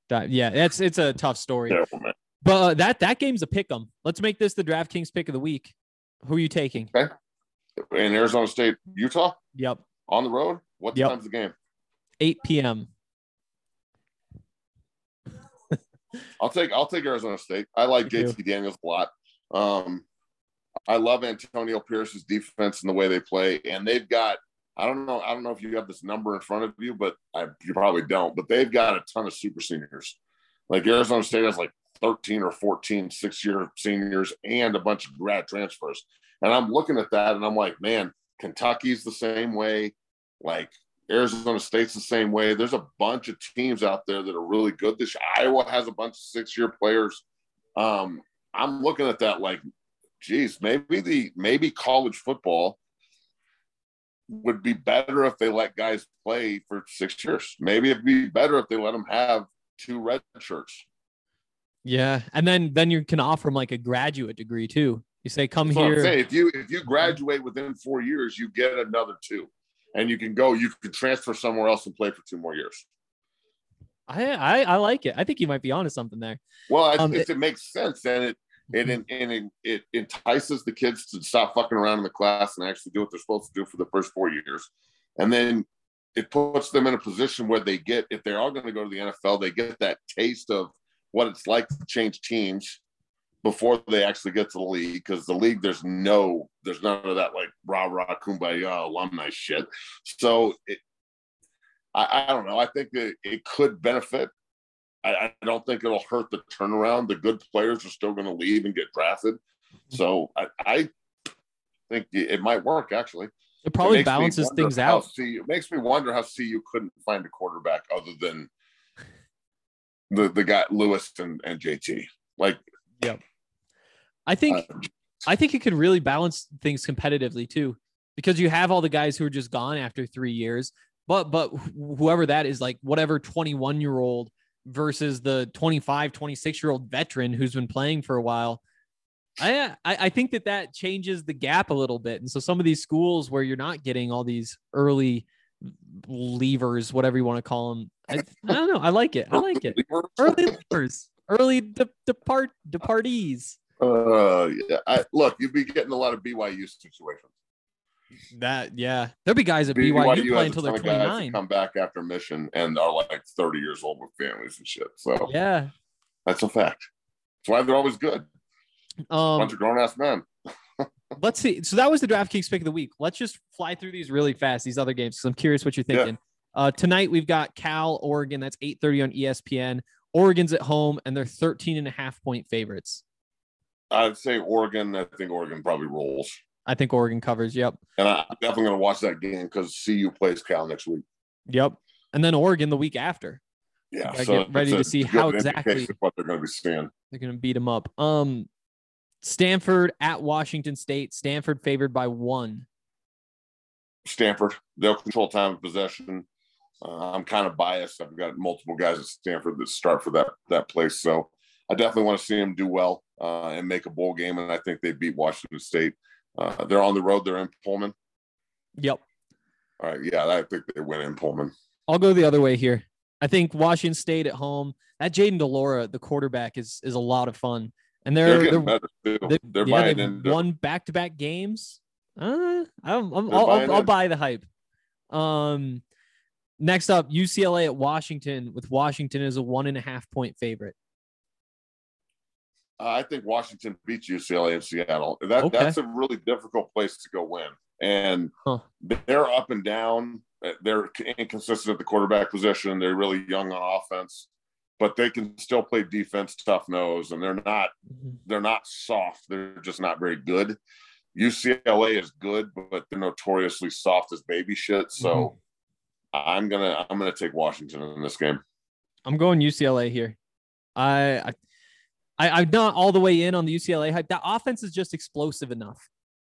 died. Yeah, that's it's a tough story. terrible. But uh, that that game's a pick 'em. Let's make this the DraftKings pick of the week. Who are you taking? In Arizona State, Utah Yep. on the road. What Yep. time's the game? 8 p.m. I'll take I'll take Arizona State. I like. Jayden Daniels a lot. Um, I love Antonio Pierce's defense and the way they play, and they've got I don't know I don't know if you have this number in front of you, but I, you probably don't. But they've got a ton of super seniors. Like Arizona State has like 13 or 14 six year seniors and a bunch of grad transfers. And I'm looking at that and I'm like, man, Kentucky's the same way. Like Arizona State's the same way. There's a bunch of teams out there that are really good. This Iowa has a bunch of six year players. Um, I'm looking at that like, geez, maybe the maybe college football would be better if they let guys play for six years. Maybe it'd be better if they let them have two red shirts. Yeah, and then then you can offer them like a graduate degree too. You say, "Come That's here." saying. If you if you graduate within four years, you get another two, and you can go. You can transfer somewhere else and play for two more years. I, I I like it. I think you might be onto something there. Well, I, Um, if it makes sense, and it it and it, it entices the kids to stop fucking around in the class and actually do what they're supposed to do for the first four years, and then it puts them in a position where they get if they are going to go to the NFL, they get that taste of what it's like to change teams before they actually get to the league because the league there's no there's none of that like rah rah kumbaya alumni shit. So it, I, I don't know. I think that it could benefit. I, I don't think it'll hurt the turnaround. The good players are still going to leave and get drafted. Mm-hmm. So I, I think it it might work actually. It probably me balances things out. CU it makes me wonder how CU couldn't find a quarterback other than the the guy Lewis and, and JT. Like I think uh, I think it could really balance things competitively too, because you have all the guys who are just gone after three years, but but whoever that is, like whatever 21 year old versus the 25, 26 year old veteran who's been playing for a while. I, I think that that changes the gap a little bit, and so some of these schools where you're not getting all these early levers, whatever you want to call them, I, I don't know. I like it. I like it. Early levers, early de- depart departees. Uh, yeah. I, look, you'd be getting a lot of BYU situations. That yeah, there'll be guys at BYU, has play until they're that 29. Come back after mission and are like 30 years old with families and shit. So Yeah. that's a fact. That's why they're always good. Um. bunch of grown ass men. Let's see. So that was the DraftKings pick of the week. Let's just fly through these really fast. These other games, because I'm curious what you're Yeah. thinking. Uh, tonight we've got Cal, Oregon. That's 8:30 on ESPN. Oregon's at home, and they're 13 and a half point favorites. I'd say Oregon. I think Oregon probably rolls. I think Oregon covers. Yep. And I- I'm definitely going to watch that game because CU plays Cal next week. Yep. And then Oregon the week after. Yeah, Gotta so get ready a to see how exactly- what they're going to be seeing. They're going to beat them up. Um, Stanford at Washington State. Stanford favored by one. Stanford, they'll control time of possession. Uh, I'm kind of biased. I've got multiple guys at Stanford that start for that that place, so I definitely want to see them do well uh, and make a bowl game. And I think they beat Washington State. Uh, they're on the road. They're in Pullman. Yep. All right. Yeah, I think they win in Pullman. I'll go the other way here. I think Washington State at home. That Jayden de Laura, the quarterback, is is a lot of fun, and they're They're they're, getting better too. they, They're yeah, buying they've won back to back games. Uh, I'm, I'm, I'll, I'll, I'll buy the hype. Um, next up, UCLA at Washington. With Washington as a one and a half point favorite. Uh, I think Washington beats UCLA in Seattle. That Okay. that's a really difficult place to go win, and Huh. they're up and down. They're inconsistent at the quarterback position. They're really young on offense, but they can still play defense, tough nose, and they're not they're not soft. They're just not very good. UCLA is good, but they're notoriously soft as baby shit. So I'm gonna I'm gonna take Washington in this game. I'm going UCLA here. I, I, I I'm not all the way in on the UCLA hype. That offense is just explosive enough.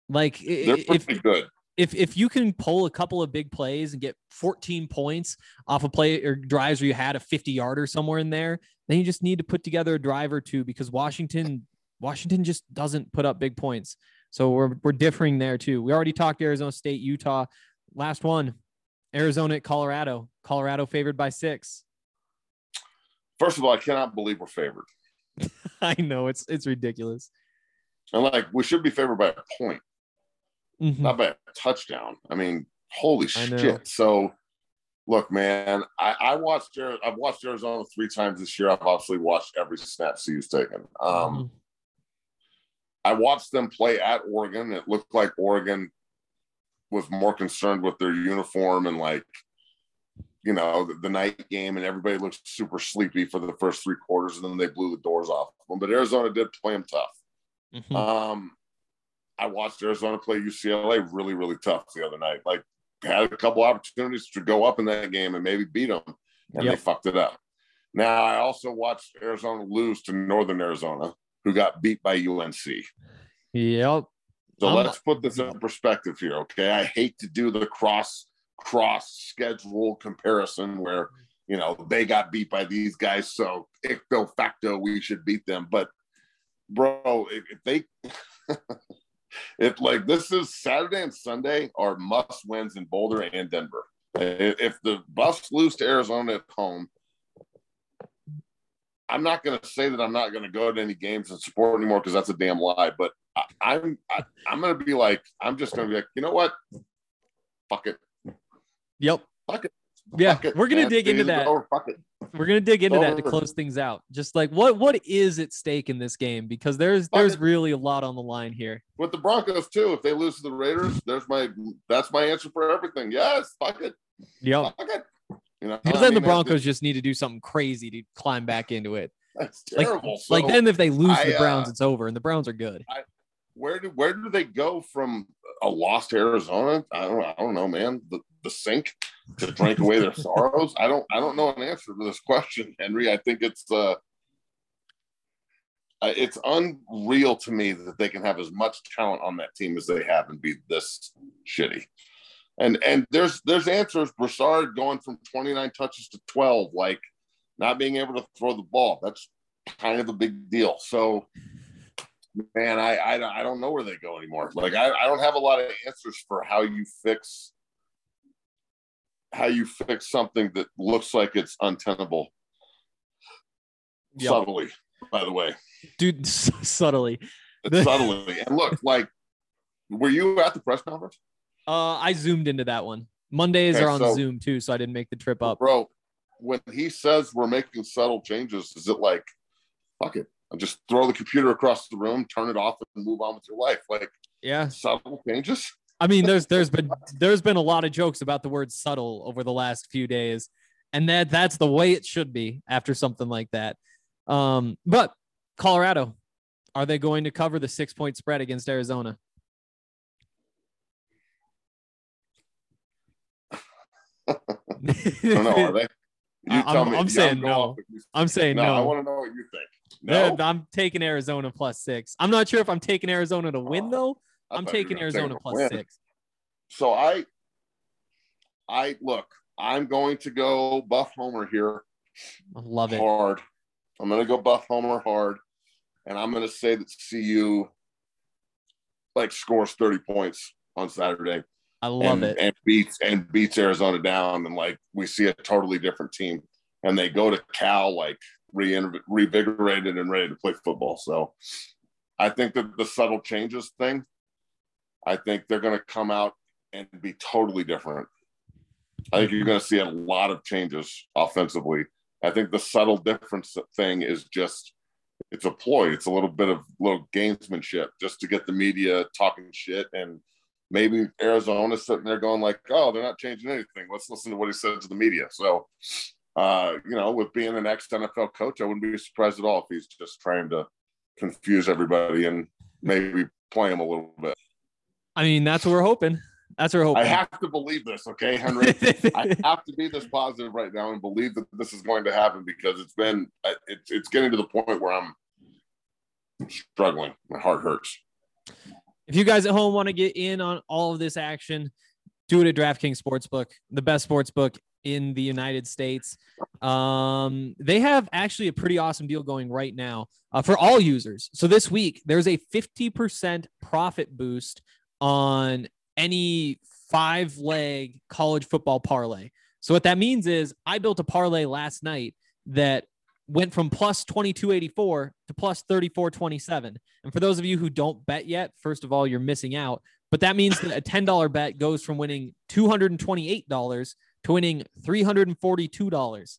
Like i- They're i- if good. if if you can pull a couple of big plays and get 14 points off a play or drives where you had a 50 yarder somewhere in there, then you just need to put together a drive or two because Washington Washington just doesn't put up big points. So we're we're differing there too. We already talked Arizona State, Utah. Last one, Arizona at Colorado. Colorado favored by six. First of all, I cannot believe we're favored. I know it's it's ridiculous. And like we should be favored by a point, Mhm. not by a touchdown. I mean, holy I know. shit. So look, man, I, I watched I've watched Arizona three times this year. I've obviously watched every snap CU's taken. Um, Mhm. I watched them play at Oregon. It looked like Oregon was more concerned with their uniform and like, you know, the, the night game, and everybody looked super sleepy for the first three quarters, and then they blew the doors off them. But Arizona did play them tough. Mhm. Um, I watched Arizona play UCLA really, really tough the other night. Like, had a couple opportunities to go up in that game and maybe beat them, and they fucked it up. Now, I also watched Arizona lose to Northern Arizona, who got beat by UNC. Yep. So I'm- let's put this in perspective here, okay? I hate to do the cross cross schedule comparison where you know they got beat by these guys, so icto facto we should beat them. But bro, if, if they if like this is Saturday and Sunday are must wins in Boulder and Denver. If the Buffs lose to Arizona at home, I'm not going to say that I'm not going to go to any games and support anymore because that's a damn lie. But I, I'm I, I'm going to be like I'm just going to be like you know what, fuck it, Yep. fuck it. Yeah, fuck it, we're gonna man. dig into that. over, fuck it. We're gonna dig into that to close things out. Just like what what is at stake in this game? Because there's Fuck there's it. really a lot on the line here. With the Broncos too, if they lose to the Raiders, there's my that's my answer for everything. Yes, fuck it, Yep. fuck it. You know, Because I then the mean, Broncos just need to do something crazy to climb back into it. That's, that's Like, terrible. like then if they lose I, the Browns, uh, it's over, and the Browns are good. Where do where do they go from a lost Arizona? I don't I don't know, man. The the sink to drink away their sorrows. I don't I don't know an answer to this question, Henry. I think it's uh it's unreal to me that they can have as much talent on that team as they have and be this shitty. And and there's there's answers. Broussard going from 29 touches to 12, like not being able to throw the ball. That's kind of a big deal. So man, I, I I don't know where they go anymore. Like I, I don't have a lot of answers for how you fix how you fix something that looks like it's untenable Yep. subtly. By the way, Dude, s- subtly. subtly. And look, like, were you at the press conference, Uh, I zoomed into that one. Mondays Okay, are on so- Zoom too, so I didn't make the trip up. bro? When he says we're making subtle changes, is it like, fuck it, and just throw the computer across the room, turn it off, and move on with your life? Like Yeah. subtle changes. I mean, there's there's been there's been a lot of jokes about the word subtle over the last few days, and that that's the way it should be after something like that. Um, but Colorado, are they going to cover the six point spread against Arizona? I don't know. Are they? You tell I'm- me. I'm Yeah, saying going no. off what you- I'm saying no, no. I want to know what you think. No, I'm taking Arizona plus six. I'm not sure if I'm taking Arizona to win Oh, though. I I'm thought you were taking Arizona plus win. six. So I, I look. I'm going to go Buff Homer here I love it. hard. I'm going to go Buff Homer hard, and I'm going to say that CU like scores 30 points on Saturday. I love and, it. and beats and beats Arizona down, and like we see a totally different team, and they go to Cal like re- revigorated and ready to play football. So I think that the subtle changes thing, I think they're going to come out and be totally different. I think you're going to see a lot of changes offensively. I think the subtle difference thing is just it's a ploy. It's a little bit of little gamesmanship just to get the media talking shit and maybe Arizona's sitting there going like, "Oh, they're not changing anything. Let's listen to what he said to the media." So, uh, you know, with being an ex NFL coach, I wouldn't be surprised at all if he's just trying to confuse everybody and maybe play him a little bit. I mean, that's what we're hoping. That's what we're hoping. I have to believe this, okay, Henry. I have to be this positive right now and believe that this is going to happen because it's been it's it's getting to the point where I'm struggling. My heart hurts. If you guys at home want to get in on all of this action, do it at DraftKings Sportsbook, the best sportsbook in the United States. Um, they have actually a pretty awesome deal going right now uh, for all users. So this week, there's a 50% profit boost on any five leg college football parlay. So what that means is I built a parlay last night that went from plus 2284 to plus 3427. And for those of you who don't bet yet, first of all, you're missing out. But that means that a $10 bet goes from winning $228 to winning $342.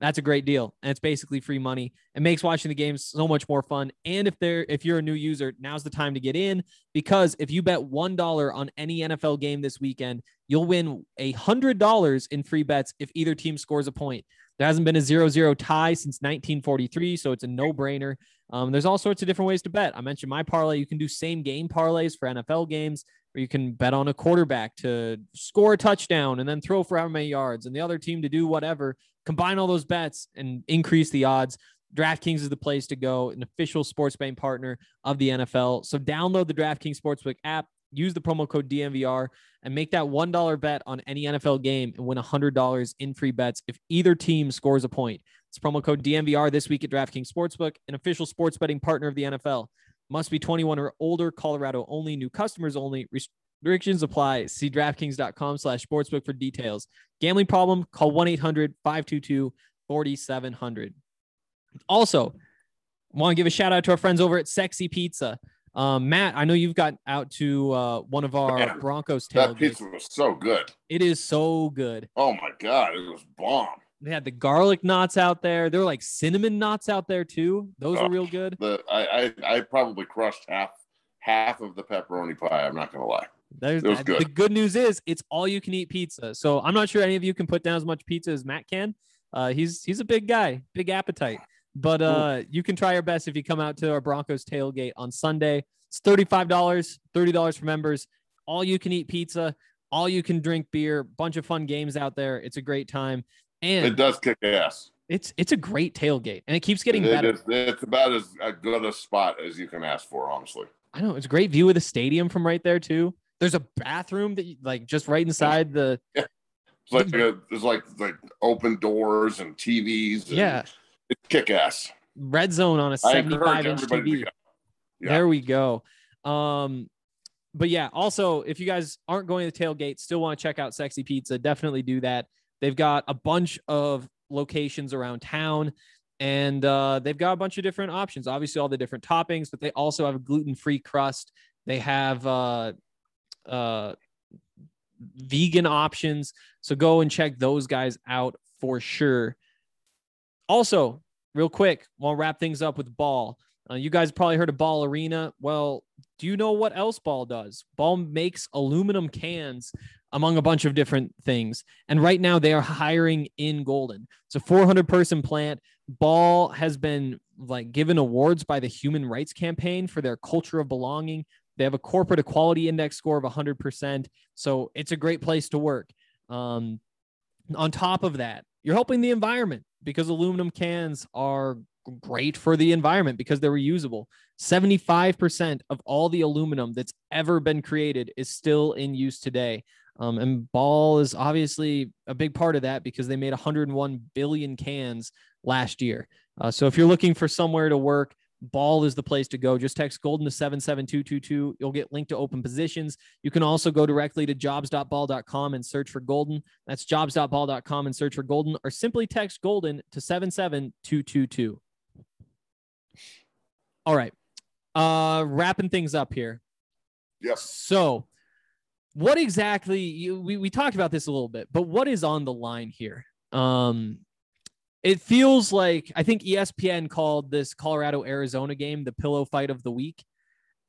That's a great deal. And it's basically free money. It makes watching the games so much more fun. And if they're if you're a new user, now's the time to get in because if you bet one dollar on any NFL game this weekend, you'll win a hundred dollars in free bets if either team scores a point. There hasn't been a zero-zero tie since 1943, so it's a no-brainer. Um, there's all sorts of different ways to bet. I mentioned my parlay. You can do same game parlays for NFL games, or you can bet on a quarterback to score a touchdown and then throw for how many yards, and the other team to do whatever. Combine all those bets and increase the odds. DraftKings is the place to go, an official sports betting partner of the NFL. So download the DraftKings Sportsbook app, use the promo code DMVR, and make that $1 bet on any NFL game and win $100 in free bets if either team scores a point. It's promo code DMVR this week at DraftKings Sportsbook, an official sports betting partner of the NFL. Must be 21 or older, Colorado only, new customers only. Restrictions apply. See DraftKings.com slash sportsbook for details. Gambling problem? Call 1-800-522-4700. Also, want to give a shout out to our friends over at Sexy Pizza. Um, Matt, I know you've got out to uh, one of our Man, Broncos That tailgates. pizza was so good. It is so good. Oh my god, it was bomb. They had the garlic knots out there. There were like cinnamon knots out there too. Those Oh. are real good. The I, I I probably crushed half half of the pepperoni pie. I'm not gonna lie. There's It was that- good. the good news is it's all you can eat pizza. So I'm not sure any of you can put down as much pizza as Matt can. Uh, he's he's a big guy, big appetite. But uh, you can try your best if you come out to our Broncos tailgate on Sunday. It's thirty-five dollars, thirty dollars for members. All you can eat pizza, all you can drink beer. Bunch of fun games out there. It's a great time, and It does kick ass. it's it's a great tailgate, and it keeps getting It better. is- it's about as good a spot as you can ask for, honestly. I know it's a great view of the stadium from right there too. There's a bathroom that you, like just right inside the It's like a, there's like like open doors and TVs. and yeah it's kick ass. red zone on a 75 inch TV. Yeah. There we go. Um, but yeah, also if you guys aren't going to the tailgate, still want to check out Sexy Pizza, definitely do that. They've got a bunch of locations around town and uh, they've got a bunch of different options. Obviously, all the different toppings, but they also have a gluten free crust. They have uh, uh, vegan options. So go and check those guys out for sure. Also, real quick, to wrap things up with ball. Uh, you guys probably heard of Ball Arena. Well, do you know what else Ball does? Ball makes aluminum cans among a bunch of different things. And right now they are hiring in Golden. It's a 400 person plant. Ball has been like given awards by the Human Rights Campaign for their culture of belonging. They have a corporate equality index score of 100%. So it's a great place to work. Um, on top of that, you're helping the environment because aluminum cans are great for the environment because they're reusable. 75% of all the aluminum that's ever been created is still in use today. Um, and Ball is obviously a big part of that because they made 101 billion cans last year. Uh, so if you're looking for somewhere to work, Ball is the place to go. Just text Golden to 77222. You'll get linked to open positions. You can also go directly to jobs.ball.com and search for Golden. That's jobs.ball.com and search for Golden, or simply text Golden to 77222. All right. Uh, wrapping things up here. Yes. So, what exactly you, we, we talked about this a little bit, but what is on the line here? Um, it feels like I think ESPN called this Colorado Arizona game the pillow fight of the week.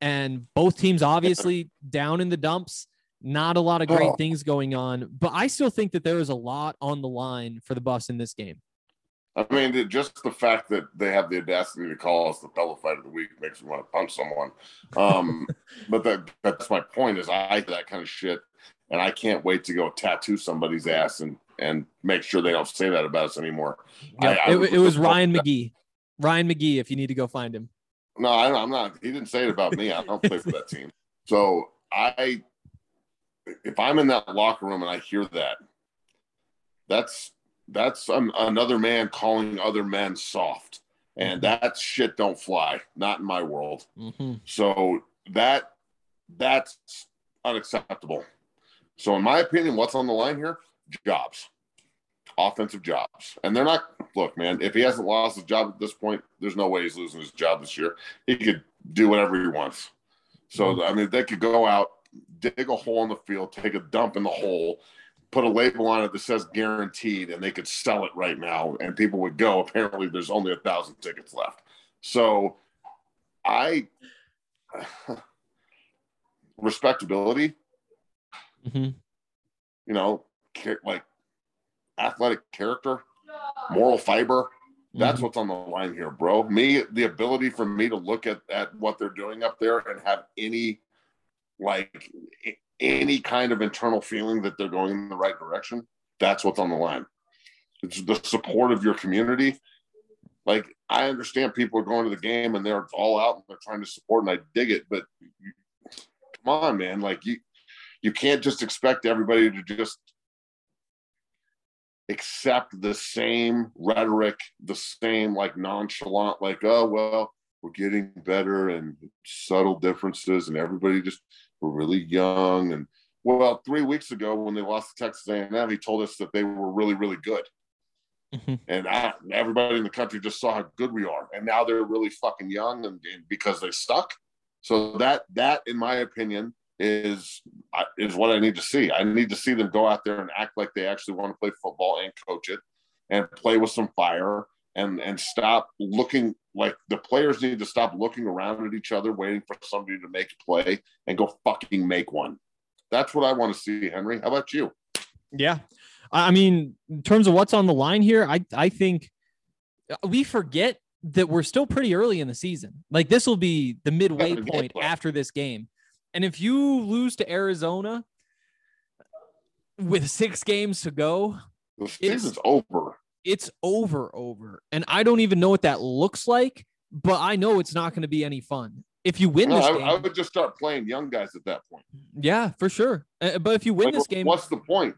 And both teams obviously down in the dumps, not a lot of great Oh. things going on, but I still think that there is a lot on the line for the Buffs in this game. I mean, just the fact that they have the audacity to call us the fellow fight of the week makes me want to punch someone. Um, but that, that's my point is I that kind of shit, and I can't wait to go tattoo somebody's ass and and make sure they don't say that about us anymore. Yeah, I- I it, was- it was Ryan McGee. Ryan McGee, if you need to go find him. No, I, I'm not. He didn't say it about me. I don't play for that team. So I, if I'm in that locker room and I hear that, that's that's an, another man calling other men soft, and that shit don't fly. Not in my world. Mm-hmm. So that that's unacceptable. So in my opinion, what's on the line here? Jobs. Offensive jobs. And they're not look, man, if he hasn't lost his job at this point, there's no way he's losing his job this year. He could do whatever he wants. So I mean they could go out, dig a hole in the field, take a dump in the hole, put a label on it that says guaranteed, and they could sell it right now, and people would go. Apparently, there's only a thousand tickets left. So I respectability, Mm-hmm. you know, like athletic character, moral fiber. That's what's on the line here, bro. Me, the ability for me to look at at what they're doing up there and have any like any kind of internal feeling that they're going in the right direction. That's what's on the line. It's the support of your community. Like I understand people are going to the game and they're all out and they're trying to support, and I dig it. But come on, man, like you you can't just expect everybody to just accept the same rhetoric, the same like nonchalant, like, oh well, we're getting better and subtle differences, and everybody just we're really young. And well, three weeks ago when they lost to Texas A&M, he told us that they were really, really good. Mhm. And I, everybody in the country just saw how good we are, and now they're really fucking young, and, and because they suck. So that that, in my opinion, is is what I need to see. I need to see them go out there and act like they actually want to play football and coach it, and play with some fire, and and stop looking like the players need to stop looking around at each other, waiting for somebody to make a play and go fucking make one. That's what I want to see, Henry. How about you? Yeah. I mean, in terms of what's on the line here, I I think uh, we forget that we're still pretty early in the season. Like this will be the midway point after this game. And if you lose to Arizona with 6 games to go, The season's over. It's over over. And I don't even know what that looks like, but I know it's not going to be any fun. If you win No, this game, I would just start playing young guys at that point. yeah, for sure. Uh, but if you win Like, this game, what's the point?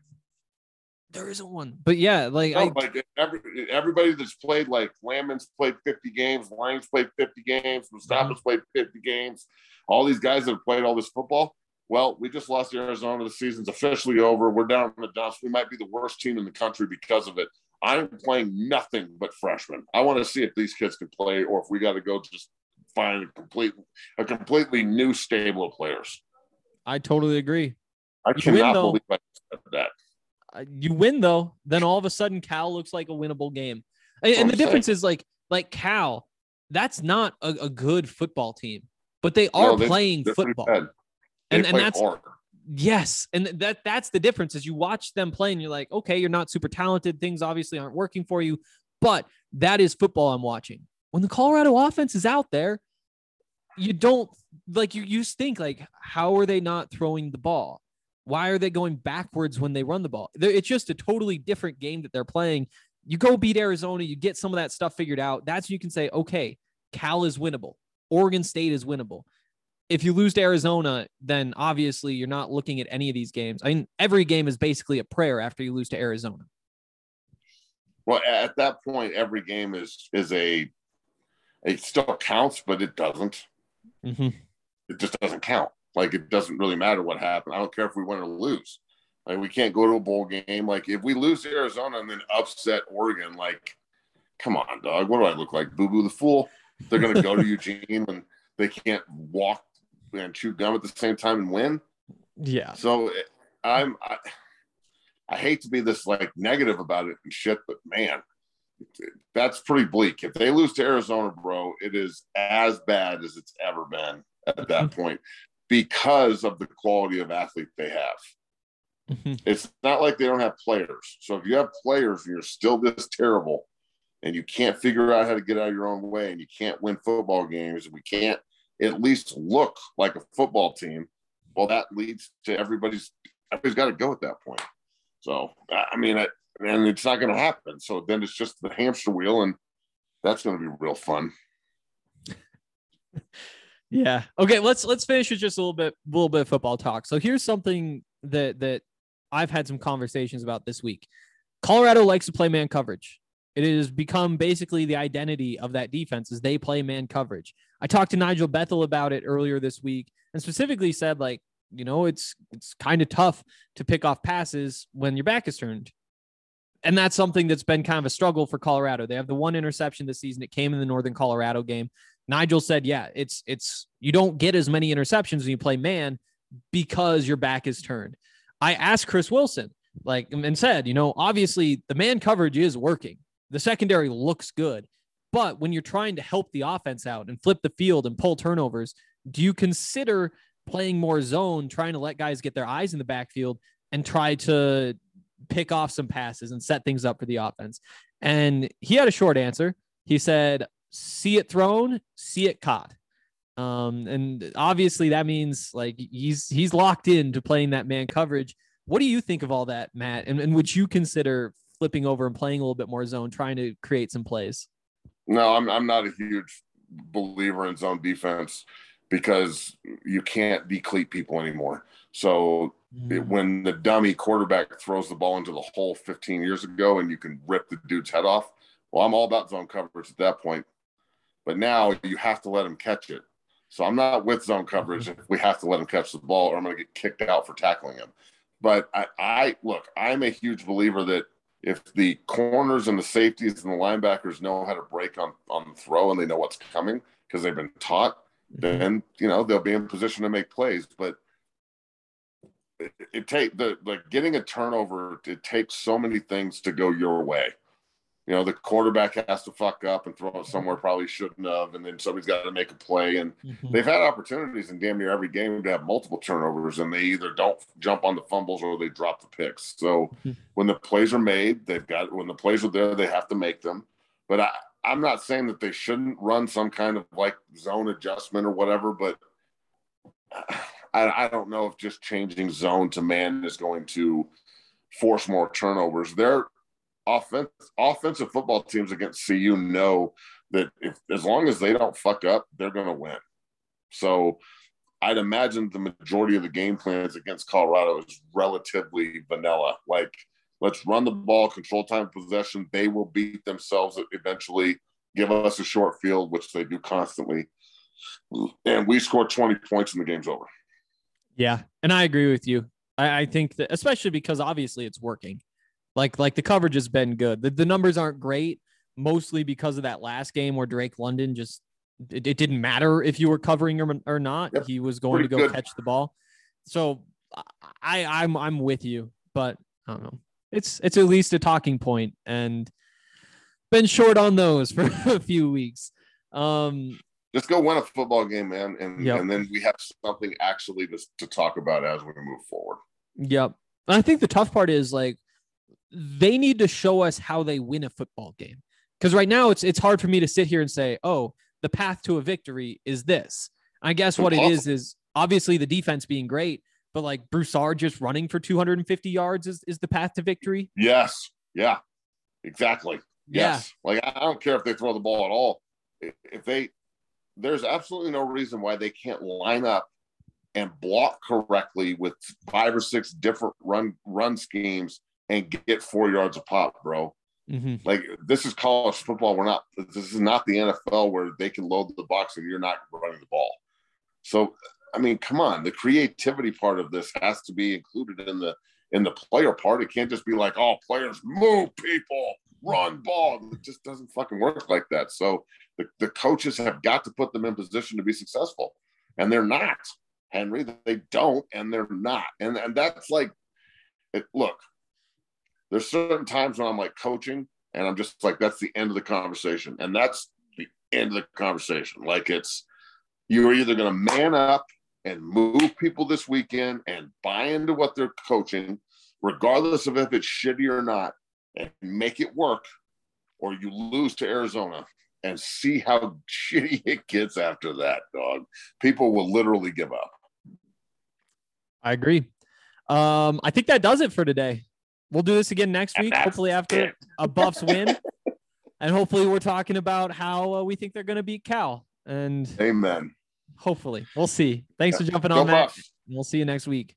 there isn't one. But yeah, like No, I like every, everybody that's played, like Landman's played 50 games, Lang's played 50 games, Mustafa's Mm-hmm. played 50 games. All these guys that have played all this football. Well, we just lost to Arizona. The season's officially over. We're down in the dumps. We might be the worst team in the country because of it. I'm playing nothing but freshmen. I want to see if these kids can play, or if we got to go just find a complete, a completely new stable of players. I totally agree. I You win, though. believe I said that. uh, you win though, then all of a sudden Cal looks like a winnable game. And, and the saying. difference is like like Cal, that's not a, a good football team, but they are No, they- playing football. And- and that's- hard. Yes, and that that's the difference. Is you watch them play and you're like, okay, you're not super talented. Things obviously aren't working for you, but that is football I'm watching. When the Colorado offense is out there, you don't like you you think like, how are they not throwing the ball? Why are they going backwards when they run the ball? It's just a totally different game that they're playing. You go beat Arizona, you get some of that stuff figured out. That's you can say, okay, Cal is winnable. Oregon State is winnable. If you lose to Arizona, then obviously you're not looking at any of these games. I mean, every game is basically a prayer after you lose to Arizona. Well, at that point, every game is is a it still counts, but it doesn't. Mm-hmm. It just doesn't count. Like it doesn't really matter what happened. I don't care if we win or lose. Like we can't go to a bowl game. Like if we lose to Arizona and then upset Oregon, like, come on, dog. What do I look like? Boo Boo the Fool? They're gonna go to Eugene when they can't walk and chew gum at the same time and win. Yeah. So I'm I, I hate to be this like negative about it and shit, but man, that's pretty bleak. If they lose to Arizona, bro, it is as bad as it's ever been at that point because of the quality of athlete they have. Mhm. It's not like they don't have players. So if you have players and you're still this terrible and you can't figure out how to get out of your own way and you can't win football games and we can't at least look like a football team, well, that leads to everybody's everybody's got to go at that point. So I mean, I, and it's not going to happen. So then it's just the hamster wheel, and that's going to be real fun. Yeah. Okay. Let's let's finish with just a little bit, little bit of football talk. So here's something that that I've had some conversations about this week. Colorado likes to play man coverage. It has become basically the identity of that defense is they play man coverage. I talked to Nigel Bethel about it earlier this week and specifically said like, you know, it's it's kind of tough to pick off passes when your back is turned. And that's something that's been kind of a struggle for Colorado. They have the one interception this season. It came in the Northern Colorado game. Nigel said, "Yeah, it's it's you don't get as many interceptions when you play man because your back is turned." I asked Chris Wilson, like, and said, you know, obviously the man coverage is working. The secondary looks good, but when you're trying to help the offense out and flip the field and pull turnovers, do you consider playing more zone, trying to let guys get their eyes in the backfield and try to pick off some passes and set things up for the offense? And he had a short answer. He said, see it thrown, see it caught. Um, and obviously that means like he's he's locked into playing that man coverage. What do you think of all that, Matt? And, and would you consider flipping over and playing a little bit more zone, trying to create some plays? No, I'm I'm not a huge believer in zone defense because you can't decleat people anymore. So it- mm. when the dummy quarterback throws the ball into the hole 15 years ago and you can rip the dude's head off, well, I'm all about zone coverage at that point. But now you have to let him catch it. So I'm not with zone coverage mm-hmm. if we have to let him catch the ball or I'm going to get kicked out for tackling him. But I, I look, I'm a huge believer that if the corners and the safeties and the linebackers know how to break on on the throw and they know what's coming because they've been taught, mm-hmm. then you know they'll be in position to make plays. But it, it take the like getting a turnover. It takes so many things to go your way. You know, the quarterback has to fuck up and throw it somewhere probably shouldn't have, and then somebody's got to make a play. And Mhm. they've had opportunities in damn near every game to have multiple turnovers, and they either don't jump on the fumbles or they drop the picks. So Mhm. when the plays are made, they've got when the plays are there, they have to make them. But I, I'm not saying that they shouldn't run some kind of like zone adjustment or whatever, but I, I don't know if just changing zone to man is going to force more turnovers. Their offense, offensive football teams against CU know that if as long as they don't fuck up, they're going to win. So I'd imagine the majority of the game plans against Colorado is relatively vanilla. Like, let's run the ball, control time possession. They will beat themselves eventually, give us a short field, which they do constantly. And we score 20 points and the game's over. Yeah, and I agree with you. I, I think that especially because obviously it's working. Like like the coverage has been good. The, the numbers aren't great, mostly because of that last game where Drake London just it, it didn't matter if you were covering or, or not. Yep, He was going to go good. catch the ball. So I I'm I'm with you, but I don't know. It's it's at least a talking point and been short on those for a few weeks. Um Just go win a football game, man. And, Yep. and then we have something actually to, to talk about as we move forward. Yep. And I think the tough part is like they need to show us how they win a football game. Because right now it's it's hard for me to sit here and say, oh, the path to a victory is this. I guess what it is is obviously the defense being great, but like Broussard just running for 250 yards is, is the path to victory. Yes. Yeah. Exactly. Yes. Like I don't care if they throw the ball at all. If they there's absolutely no reason why they can't line up and block correctly with five or six different run run schemes and get four yards a pop, bro. Mm-hmm. Like this is college football. We're not. This is not the NFL where they can load the box and you're not running the ball. So I mean, come on. The creativity part of this has to be included in the in the player part. It can't just be like, oh, players move people, run ball. It just doesn't fucking work like that. So the, the coaches have got to put them in position to be successful. And they're not, Henry. They don't, and they're not. And and that's like it, look, there's certain times when I'm like coaching and I'm just like, that's the end of the conversation. And that's the end of the conversation. Like it's you're either gonna man up and move people this weekend and buy into what they're coaching, regardless of if it's shitty or not, and make it work, or you lose to Arizona and see how shitty it gets after that, dog. People will literally give up. I agree. Um, I think that does it for today. We'll do this again next week, hopefully after a Buffs win, and hopefully we're talking about how uh, we think they're going to beat Cal. And Amen. hopefully, we'll see. Thanks for jumping Go on, Matt. Buffs. We'll see you next week.